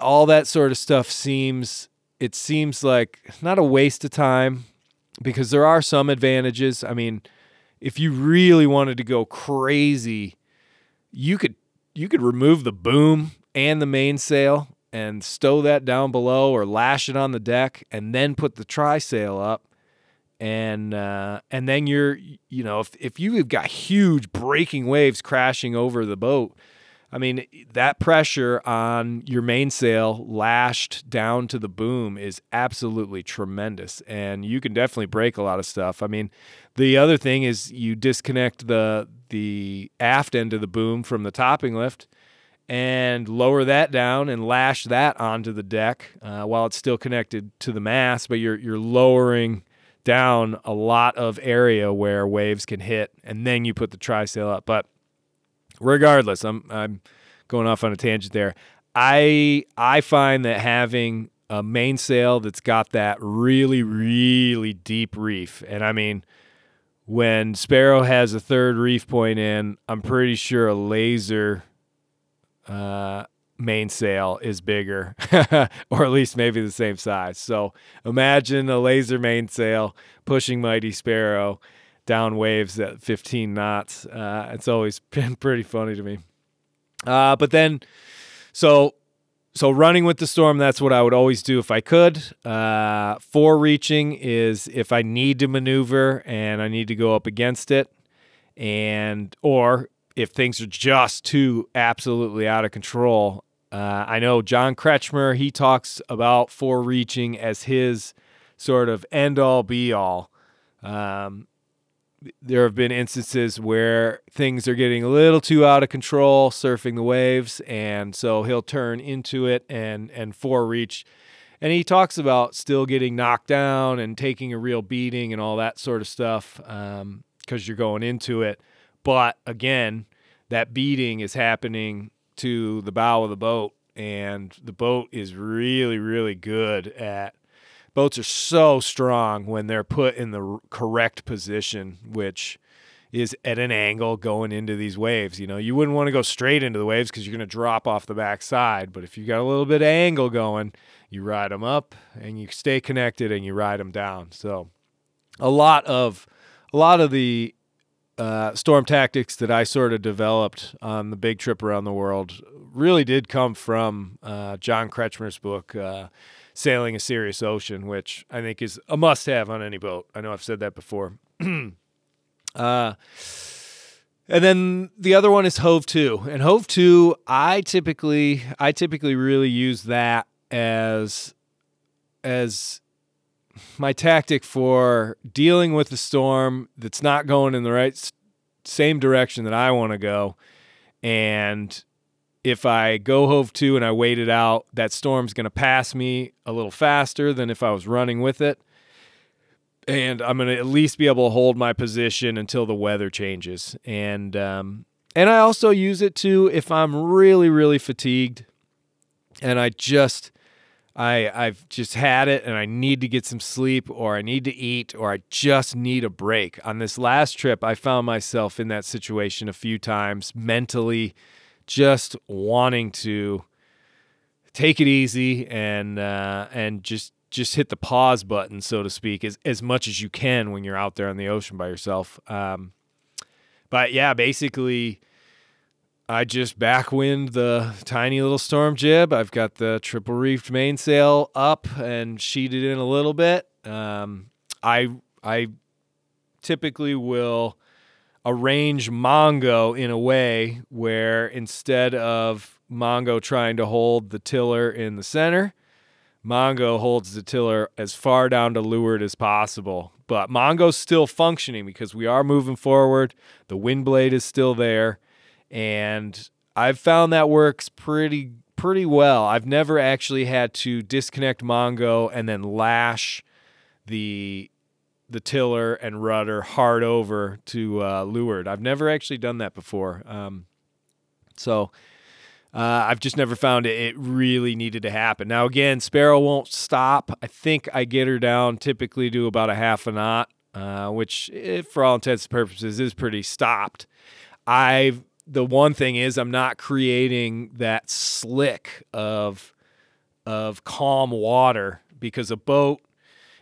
all that sort of stuff seems it seems like not a waste of time because there are some advantages. I mean, if you really wanted to go crazy, you could you could remove the boom and the mainsail and stow that down below or lash it on the deck and then put the trysail up and uh, and then you're you know if if you've got huge breaking waves crashing over the boat I mean, that pressure on your mainsail lashed down to the boom is absolutely tremendous. And you can definitely break a lot of stuff. I mean, the other thing is you disconnect the the aft end of the boom from the topping lift and lower that down and lash that onto the deck uh, while it's still connected to the mast, but you're you're lowering down a lot of area where waves can hit, and then you put the trysail up. But regardless, I'm I'm going off on a tangent there. I I find that having a mainsail that's got that really really deep reef, and I mean when Sparrow has a third reef point in, I'm pretty sure a laser uh, mainsail is bigger, or at least maybe the same size. So imagine a laser mainsail pushing Mighty Sparrow down waves at 15 knots. Uh, it's always been pretty funny to me. Uh, but then, so so running with the storm, that's what I would always do if I could. Uh, fore reaching is if I need to maneuver and I need to go up against it, and or if things are just too absolutely out of control. Uh, I know John Kretschmer, he talks about fore reaching as his sort of end all be all. Um, there have been instances where things are getting a little too out of control surfing the waves and so he'll turn into it and and fore reach and he talks about still getting knocked down and taking a real beating and all that sort of stuff because um, you're going into it but again that beating is happening to the bow of the boat and the boat is really really good at boats are so strong when they're put in the correct position, which is at an angle going into these waves. You know, you wouldn't want to go straight into the waves because you're going to drop off the backside. But if you got a little bit of angle going, you ride them up and you stay connected and you ride them down. So a lot of a lot of the uh, storm tactics that I sort of developed on the big trip around the world really did come from uh, John Kretschmer's book. Uh, sailing a serious ocean, which I think is a must have on any boat. I know I've said that before. uh, and then the other one is hove to. And hove to, I typically I typically really use that as as my tactic for dealing with the storm that's not going in the right same direction that I want to go and if I go hove to and I wait it out, that storm's going to pass me a little faster than if I was running with it. And I'm going to at least be able to hold my position until the weather changes. And um, and I also use it too if I'm really really fatigued and I just I I've just had it and I need to get some sleep or I need to eat or I just need a break. On this last trip, I found myself in that situation a few times mentally just wanting to take it easy and uh, and just just hit the pause button, so to speak, as as much as you can when you're out there on the ocean by yourself. Um, but yeah, basically, I just backwind the tiny little storm jib. I've got the triple reefed mainsail up and sheeted in a little bit. Um, I I typically will arrange Mongo in a way where instead of Mongo trying to hold the tiller in the center, Mongo holds the tiller as far down to leeward as possible. But Mongo's still functioning because we are moving forward. The wind blade is still there. And I've found that works pretty pretty well. I've never actually had to disconnect Mongo and then lash the the tiller and rudder hard over to uh, leeward. I've never actually done that before. Um, so uh, I've just never found it, it really needed to happen. Now, again, Sparrow won't stop. I think I get her down typically to about a half a knot, uh, which, eh, for all intents and purposes, is pretty stopped. I've the one thing is I'm not creating that slick of of calm water because a boat,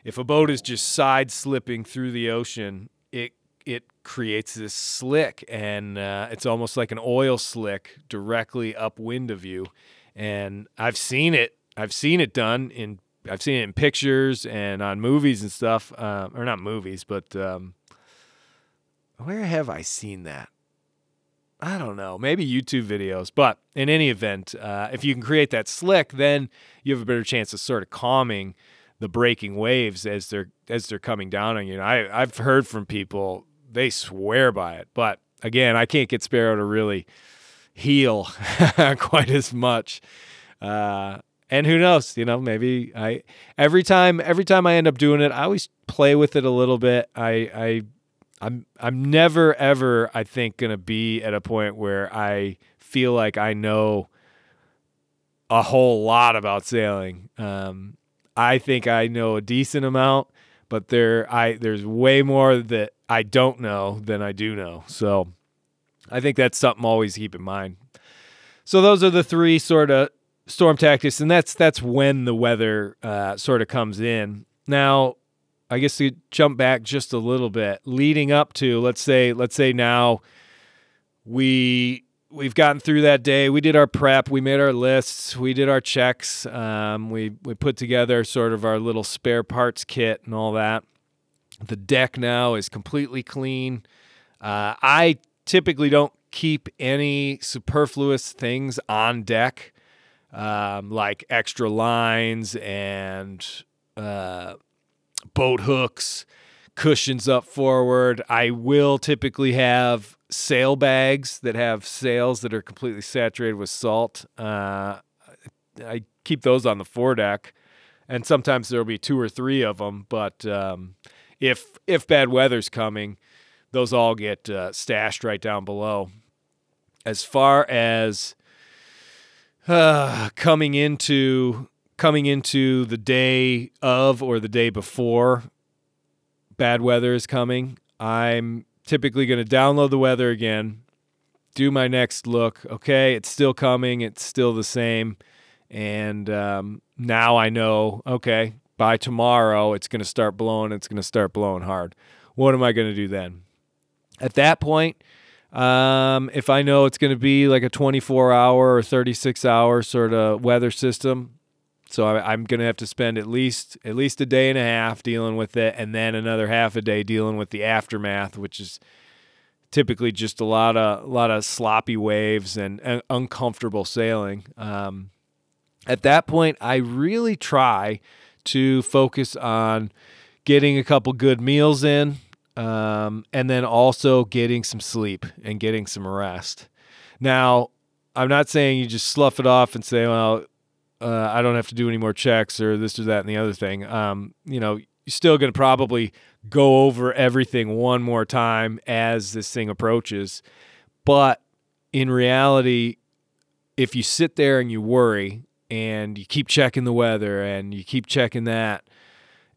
if a boat is just side slipping through the ocean, it it creates this slick, and uh, it's almost like an oil slick directly upwind of you. And I've seen it. I've seen it done in. I've seen it in pictures and on movies and stuff, uh, or not movies, but um, where have I seen that? I don't know, maybe YouTube videos. But in any event, uh, if you can create that slick, then you have a better chance of sort of calming the breaking waves as they're as they're coming down on you. I I've heard from people they swear by it, but again, I can't get Sparrow to really heel quite as much. Uh, and who knows? You know, maybe I every time every time I end up doing it, I always play with it a little bit. I I I'm I'm never ever I think going to be at a point where I feel like I know a whole lot about sailing. Um, I think I know a decent amount, but there I there's way more that I don't know than I do know. So I think that's something always keep in mind. So those are the three sort of storm tactics, and that's that's when the weather uh, sort of comes in. Now I guess to jump back just a little bit, leading up to let's say let's say now we we've gotten through that day. We did our prep, we made our lists, we did our checks, um, we we put together sort of our little spare parts kit and all that. The deck now is completely clean. Uh, I typically don't keep any superfluous things on deck, um, like extra lines and. Uh, boat hooks, cushions up forward. I will typically have sail bags that have sails that are completely saturated with salt. Uh, I keep those on the foredeck, and sometimes there'll be two or three of them. But um, if if bad weather's coming, those all get uh, stashed right down below. As far as uh, coming into coming into the day of or the day before bad weather is coming, I'm typically going to download the weather again, do my next look. Okay, it's still coming, it's still the same. And um, now I know, okay, by tomorrow it's going to start blowing, it's going to start blowing hard. What am I going to do then? At that point, um, if I know it's going to be like a 24 hour or 36 hour sort of weather system, so I, am going to have to spend at least at least a day and a half dealing with it, and then another half a day dealing with the aftermath, which is typically just a lot of a lot of sloppy waves and, and uncomfortable sailing. Um, at that point, I really try to focus on getting a couple good meals in, um, and then also getting some sleep and getting some rest. Now, I'm not saying you just slough it off and say, well, uh, I don't have to do any more checks or this or that and the other thing. Um, you know, you're still going to probably go over everything one more time as this thing approaches. But in reality, if you sit there and you worry and you keep checking the weather and you keep checking that,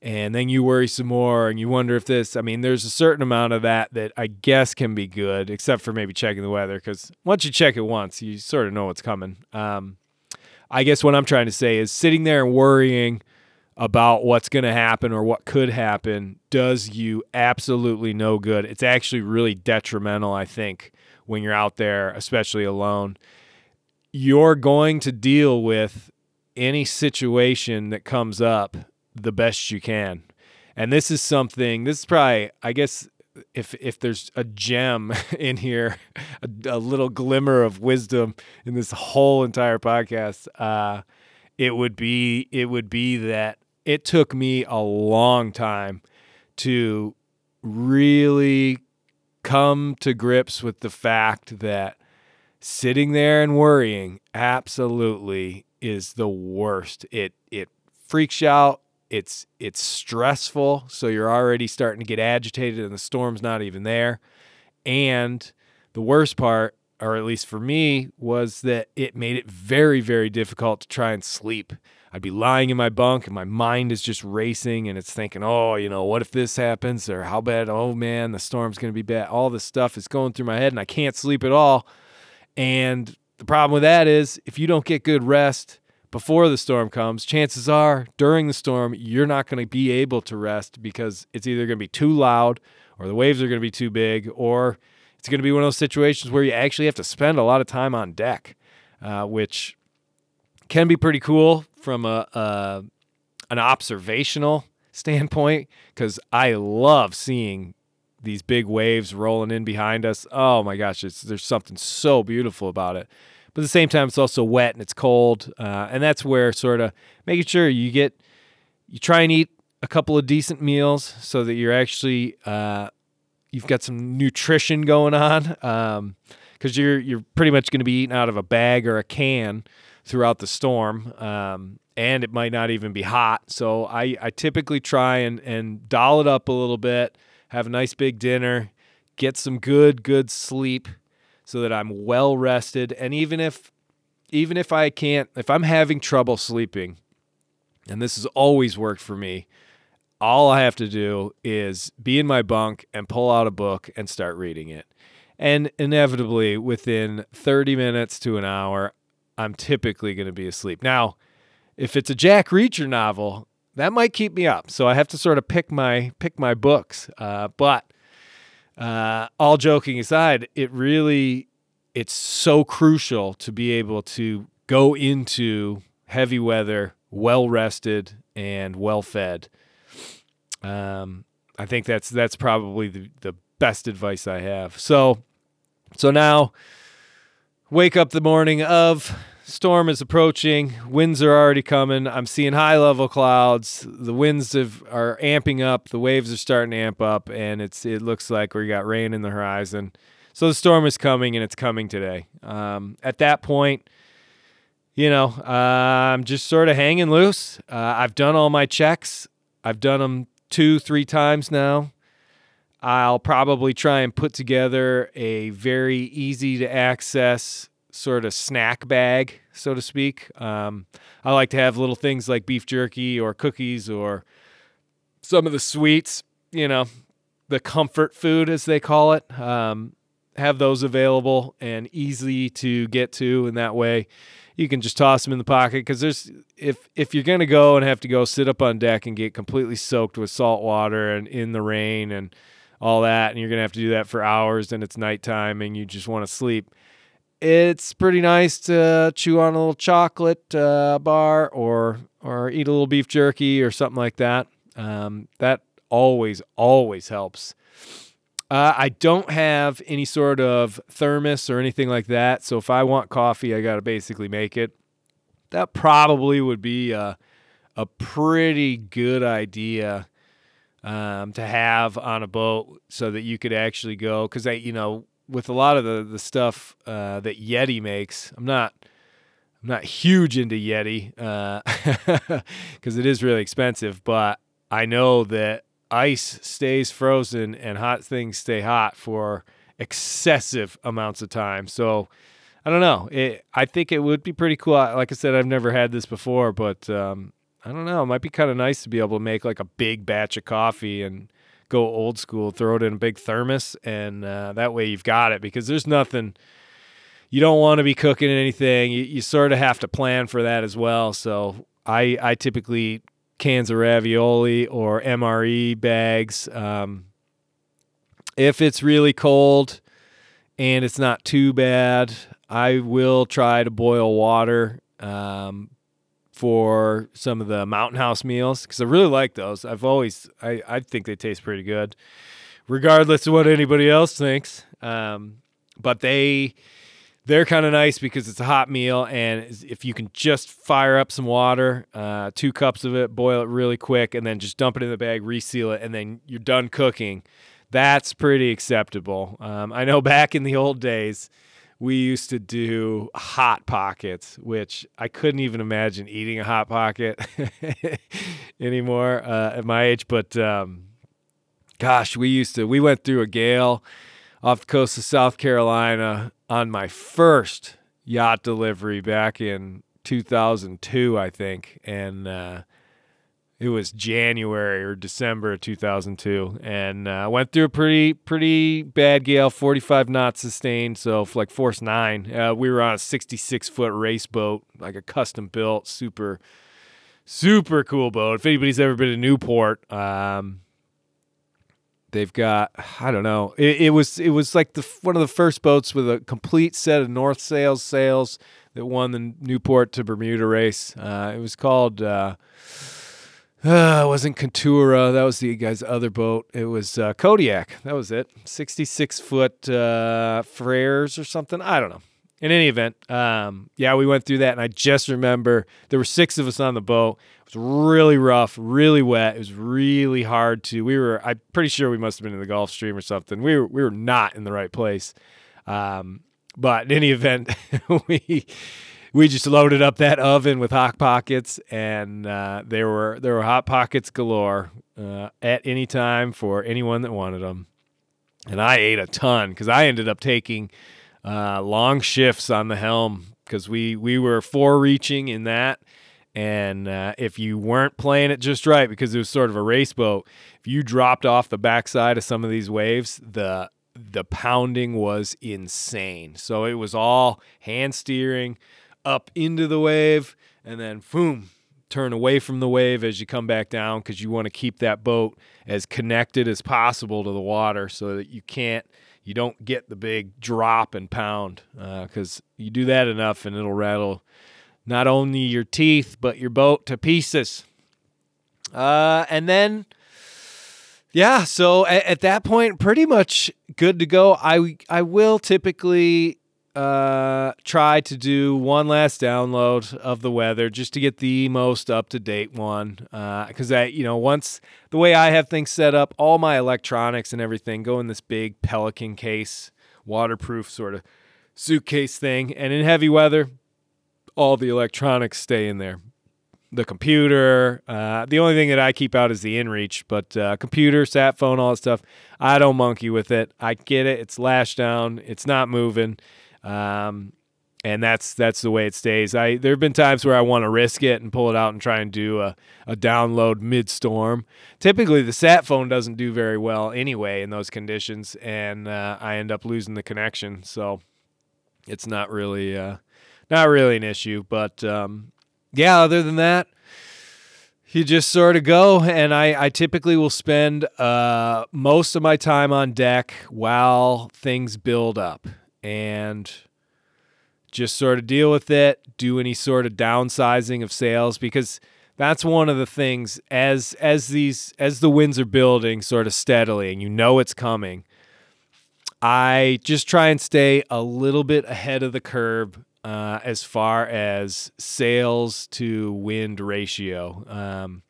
and then you worry some more and you wonder if this, I mean, there's a certain amount of that that I guess can be good, except for maybe checking the weather, because once you check it once, you sort of know what's coming. Um, I guess what I'm trying to say is sitting there and worrying about what's going to happen or what could happen does you absolutely no good. It's actually really detrimental, I think, when you're out there, especially alone. You're going to deal with any situation that comes up the best you can. And this is something, this is probably, I guess, if if there's a gem in here, a, a, little glimmer of wisdom in this whole entire podcast, uh, it would be it would be that it took me a long time to really come to grips with the fact that sitting there and worrying absolutely is the worst. It it freaks you out it's it's stressful, so you're already starting to get agitated and the storm's not even there. And the worst part, or at least for me, was that it made it very, very difficult to try and sleep. I'd be lying in my bunk and my mind is just racing and it's thinking, oh, you know, what if this happens or how bad? Oh man, the storm's going to be bad. All this stuff is going through my head and I can't sleep at all. And the problem with that is if you don't get good rest, before the storm comes, chances are during the storm, you're not going to be able to rest because it's either going to be too loud or the waves are going to be too big or it's going to be one of those situations where you actually have to spend a lot of time on deck, uh, which can be pretty cool from a, a an observational standpoint because I love seeing these big waves rolling in behind us. Oh my gosh, there's something so beautiful about it. But at the same time, it's also wet and it's cold, uh, and that's where sort of making sure you get you try and eat a couple of decent meals so that you're actually uh, you've got some nutrition going on because um, you're you're pretty much going to be eating out of a bag or a can throughout the storm. Um, and it might not even be hot. So I, I typically try and, and doll it up a little bit, have a nice big dinner, get some good, good sleep so that I'm well rested. And even if even if I can't if I'm having trouble sleeping, and this has always worked for me, all I have to do is be in my bunk and pull out a book and start reading it. And inevitably within 30 minutes to an hour, I'm typically going to be asleep. Now, if it's a Jack Reacher novel, that might keep me up. So I have to sort of pick my pick my books. Uh, but uh, all joking aside, it really it's so crucial to be able to go into heavy weather well rested and well fed. Um, I think that's that's probably the, the best advice I have. So so now wake up the morning of storm is approaching. Winds are already coming. I'm seeing high level clouds. The winds have, are amping up. The waves are starting to amp up, and it's it looks like we got rain in the horizon. So the storm is coming, and it's coming today. Um, at that point, you know, uh, I'm just sort of hanging loose. Uh, I've done all my checks. I've done them two, three times now. I'll probably try and put together a very easy to access sort of snack bag, so to speak. Um, I like to have little things like beef jerky or cookies or some of the sweets, you know, the comfort food as they call it. Um, have those available and easy to get to, and that way you can just toss them in the pocket. Because there's if if you're gonna go and have to go sit up on deck and get completely soaked with salt water and in the rain and all that, and you're gonna have to do that for hours, and it's nighttime, and you just want to sleep it's pretty nice to chew on a little chocolate uh, bar or or eat a little beef jerky or something like that. Um, that always always helps. Uh, I don't have any sort of thermos or anything like that, so if I want coffee, I got to basically make it. That probably would be a, a pretty good idea um, to have on a boat so that you could actually go because I, you know, with a lot of the the stuff uh, that Yeti makes, I'm not I'm not huge into Yeti because uh, it is really expensive. But I know that ice stays frozen and hot things stay hot for excessive amounts of time. So I don't know. It, I think it would be pretty cool. Like I said, I've never had this before, but um, I don't know. It might be kind of nice to be able to make like a big batch of coffee and go old school, throw it in a big thermos, and uh, that way you've got it because there's nothing. You don't want to be cooking anything. You, you sort of have to plan for that as well. So I I typically cans of ravioli or MRE bags. Um, if it's really cold and it's not too bad, I will try to boil water. Um, for some of the Mountain House meals because I really like those. I've always I I think they taste pretty good, regardless of what anybody else thinks. Um, but they they're kind of nice because it's a hot meal, and if you can just fire up some water, uh, two cups of it, boil it really quick, and then just dump it in the bag, reseal it, and then you're done cooking. That's pretty acceptable. Um, I know back in the old days we used to do hot pockets, which I couldn't even imagine eating a hot pocket anymore uh, at my age. But um, gosh, we used to. We went through a gale off the coast of South Carolina on my first yacht delivery back in 2002, I think, and uh, it was January or December of 2002, and uh, went through a pretty pretty bad gale, 45 knots sustained, so like force nine. Uh, we were on a 66 foot race boat, like a custom built, super super cool boat. If anybody's ever been to Newport, um, they've got I don't know. It, it, was it was like the one of the first boats with a complete set of north sails sails that won the Newport to Bermuda race. Uh, it was called. Uh, uh, it wasn't Contura. That was the guy's other boat. It was uh, Kodiak. That was it. 66 foot uh, or something. I don't know. In any event, um, yeah, we went through that, and I just remember there were six of us on the boat. It was really rough, really wet. It was really hard to. We were. I'm pretty sure we must have been in the Gulf Stream or something. We were. We were not in the right place. Um, but in any event, we we just loaded up that oven with hot pockets, and uh, there were there were hot pockets galore uh, at any time for anyone that wanted them. And I ate a ton because I ended up taking uh, long shifts on the helm because we we were fore reaching in that. And uh, if you weren't playing it just right, because it was sort of a race boat, if you dropped off the backside of some of these waves, the the pounding was insane. So it was all hand steering, up into the wave and then boom turn away from the wave as you come back down because you want to keep that boat as connected as possible to the water so that you can't you don't get the big drop and pound because uh, you do that enough and it'll rattle not only your teeth but your boat to pieces. Uh, and then yeah so at, at that point pretty much good to go. I i will typically uh, try to do one last download of the weather just to get the most up to date one. Because uh, I, you know, once the way I have things set up, all my electronics and everything go in this big Pelican case, waterproof sort of suitcase thing. And in heavy weather, all the electronics stay in there. The computer, uh, the only thing that I keep out is the inReach, but uh, computer, sat phone, all that stuff, I don't monkey with it. I get it. It's lashed down. It's not moving um, and that's that's the way it stays. I there have been times where I want to risk it and pull it out and try and do a, a download mid storm. Typically, the sat phone doesn't do very well anyway in those conditions, and uh, I end up losing the connection. So it's not really uh, not really an issue. But um, yeah, other than that, you just sort of go. And I, I typically will spend uh, most of my time on deck while things build up and just sort of deal with it, do any sort of downsizing of sails because that's one of the things as as these as the winds are building sort of steadily and you know it's coming. I just try and stay a little bit ahead of the curve uh, as far as sails to wind ratio. Um,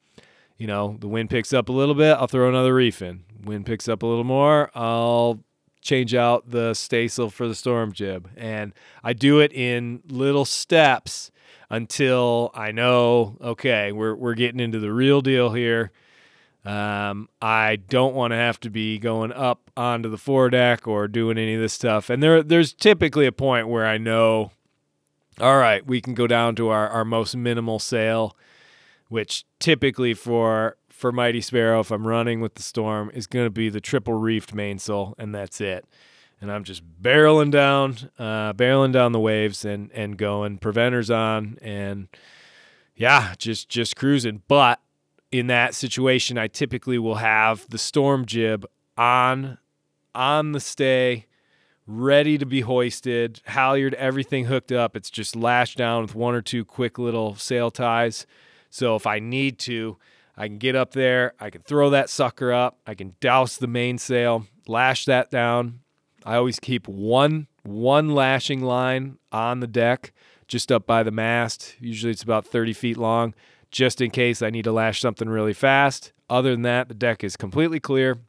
you know, the wind picks up a little bit, I'll throw another reef in. Wind picks up a little more, I'll change out the staysail for the storm jib. And I do it in little steps until I know, okay, we're, we're getting into the real deal here. Um, I don't want to have to be going up onto the foredeck or doing any of this stuff. And there, there's typically a point where I know, all right, we can go down to our, our most minimal sail, which typically for for Mighty Sparrow, if I'm running with the storm, is going to be the triple reefed mainsail, and that's it. And I'm just barreling down, uh, barreling down the waves and and going. Preventers on, and yeah, just just cruising. But in that situation, I typically will have the storm jib on on the stay, ready to be hoisted, halyard, everything hooked up. It's just lashed down with one or two quick little sail ties. So if I need to, I can get up there, I can throw that sucker up, I can douse the mainsail, lash that down. I always keep one one lashing line on the deck, just up by the mast. Usually it's about 30 feet long, just in case I need to lash something really fast. Other than that, the deck is completely clear.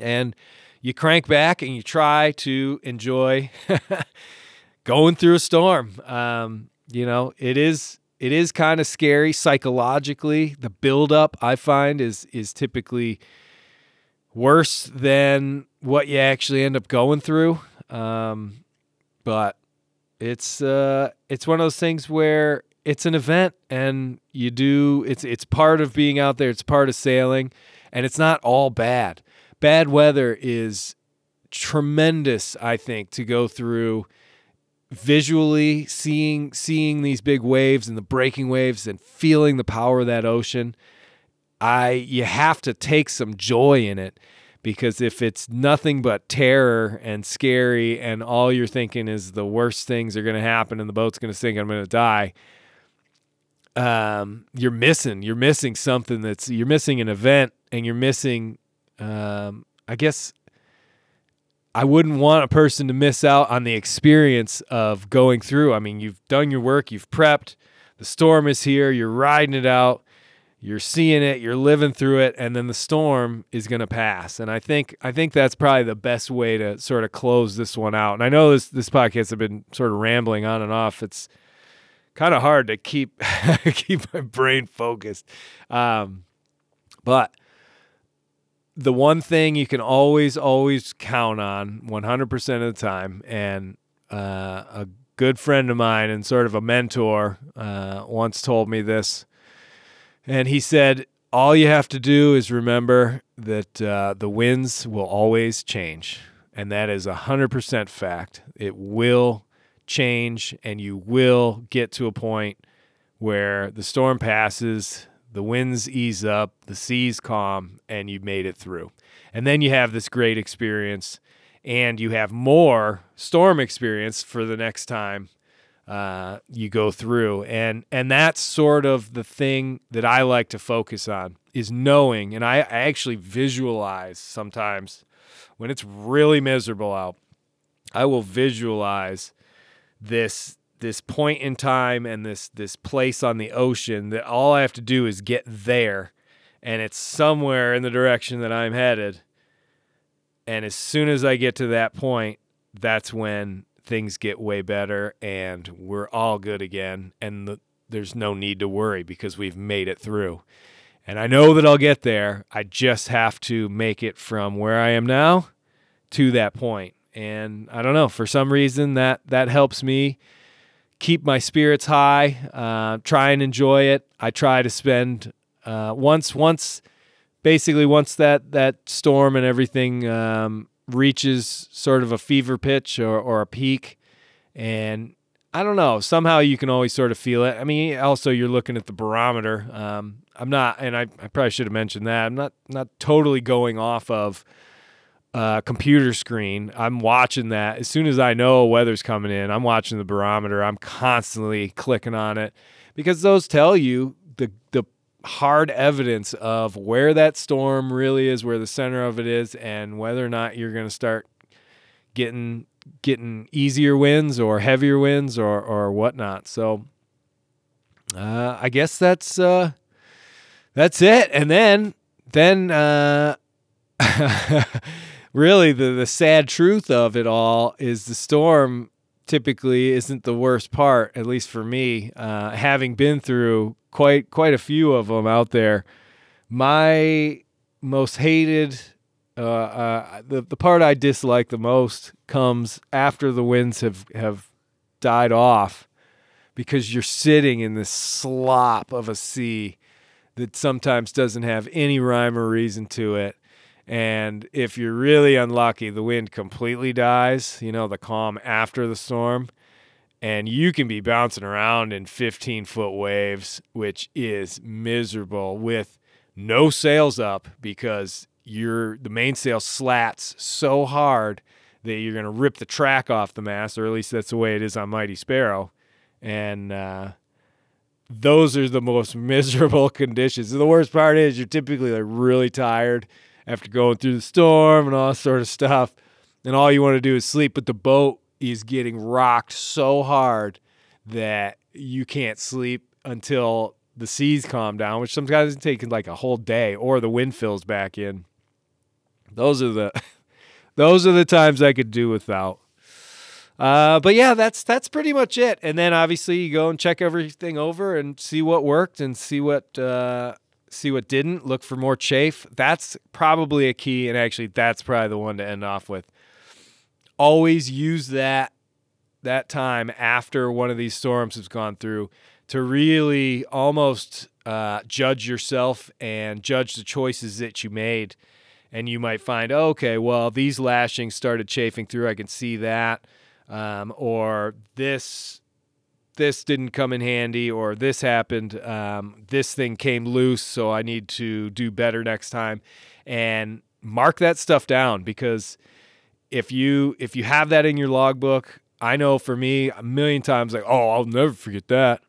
And you crank back and you try to enjoy going through a storm. Um, you know, it is it is kind of scary psychologically. The buildup I find is is typically worse than what you actually end up going through. Um, but it's uh, it's one of those things where it's an event and you do it's it's part of being out there, it's part of sailing and it's not all bad. Bad weather is tremendous, I think, to go through visually seeing seeing these big waves and the breaking waves and feeling the power of that ocean. I you have to take some joy in it because if it's nothing but terror and scary and all you're thinking is the worst things are going to happen and the boat's going to sink and I'm going to die um, you're missing you're missing something that's you're missing an event and you're missing um, I guess I wouldn't want a person to miss out on the experience of going through. I mean, you've done your work, you've prepped, the storm is here, you're riding it out, you're seeing it, you're living through it, and then the storm is going to pass. And I think I think that's probably the best way to sort of close this one out. And I know this this podcast have been sort of rambling on and off. It's kind of hard to keep keep my brain focused. Um, but the one thing you can always always count on 100% of the time and uh, a good friend of mine and sort of a mentor uh, once told me this and he said all you have to do is remember that uh, the winds will always change and that is a 100% fact. It will change and you will get to a point where the storm passes the winds ease up, the seas calm, and you made it through. And then you have this great experience, and you have more storm experience for the next time uh, you go through. And and that's sort of the thing that I like to focus on is knowing. And I, I actually visualize sometimes when it's really miserable out. I will visualize this this point in time and this this place on the ocean that all I have to do is get there and it's somewhere in the direction that I'm headed. And as soon as I get to that point, that's when things get way better and we're all good again and the, there's no need to worry because we've made it through. And I know that I'll get there. I just have to make it from where I am now to that point. And I don't know, for some reason that that helps me keep my spirits high, uh, try and enjoy it. I try to spend uh, once once basically once that that storm and everything um, reaches sort of a fever pitch or, or a peak, and I don't know. Somehow you can always sort of feel it. I mean, also you're looking at the barometer. Um, I'm not, and I, I probably should have mentioned that. I'm not not totally going off of uh, computer screen. I'm watching that. As soon as I know weather's coming in, I'm watching the barometer. I'm constantly clicking on it because those tell you the the hard evidence of where that storm really is, where the center of it is, and whether or not you're going to start getting getting easier winds or heavier winds or or whatnot. So uh, I guess that's uh, that's it. And then then uh, really the the sad truth of it all is the storm typically isn't the worst part, at least for me. Uh, having been through quite quite a few of them out there, my most hated, uh, uh, the the part I dislike the most comes after the winds have have died off, because you're sitting in this slop of a sea that sometimes doesn't have any rhyme or reason to it and if you're really unlucky, the wind completely dies, you know, the calm after the storm. And you can be bouncing around in 15 foot waves, which is miserable with no sails up because your the mainsail slats so hard that you're going to rip the track off the mast, or at least that's the way it is on Mighty Sparrow. And uh, those are the most miserable conditions. the worst part is you're typically like really tired after going through the storm and all sort of stuff. And all you want to do is sleep, but the boat is getting rocked so hard that you can't sleep until the seas calm down, which sometimes it's taking like a whole day or the wind fills back in. Those are the those are the times I could do without. Uh, but yeah, that's that's pretty much it. And then obviously you go and check everything over and see what worked and see what uh, see what didn't, look for more chafe. That's probably a key. And actually, that's probably the one to end off with. Always use that that time after one of these storms has gone through to really almost uh, judge yourself and judge the choices that you made. And you might find, okay, well, these lashings started chafing through. I can see that. Um, or this this didn't come in handy or this happened um, this thing came loose so i need to do better next time. And mark that stuff down because if you if you have that in your logbook i know for me a million times like oh i'll never forget that.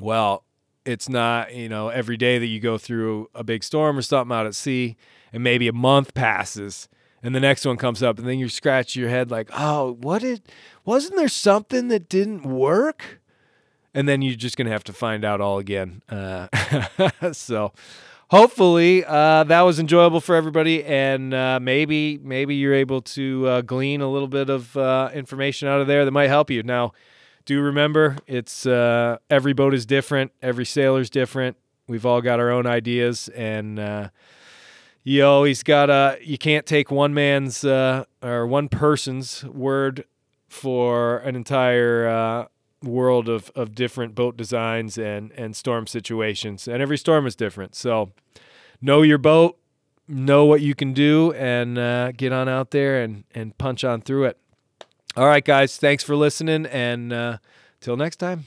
Well it's not you know every day that you go through a big storm or something out at sea and maybe a month passes and the next one comes up and then you scratch your head like oh what did wasn't there something that didn't work? And then you're just gonna have to find out all again. Uh, so hopefully uh, that was enjoyable for everybody and uh, maybe maybe you're able to uh, glean a little bit of uh, information out of there that might help you. Now do remember it's uh, every boat is different every sailor's different. We've all got our own ideas and you always gotta you can't take one man's uh, or one person's word for an entire uh, world of, of different boat designs and and storm situations. And every storm is different. So know your boat know what you can do and uh, get on out there and and punch on through it. All right guys thanks for listening and uh, till next time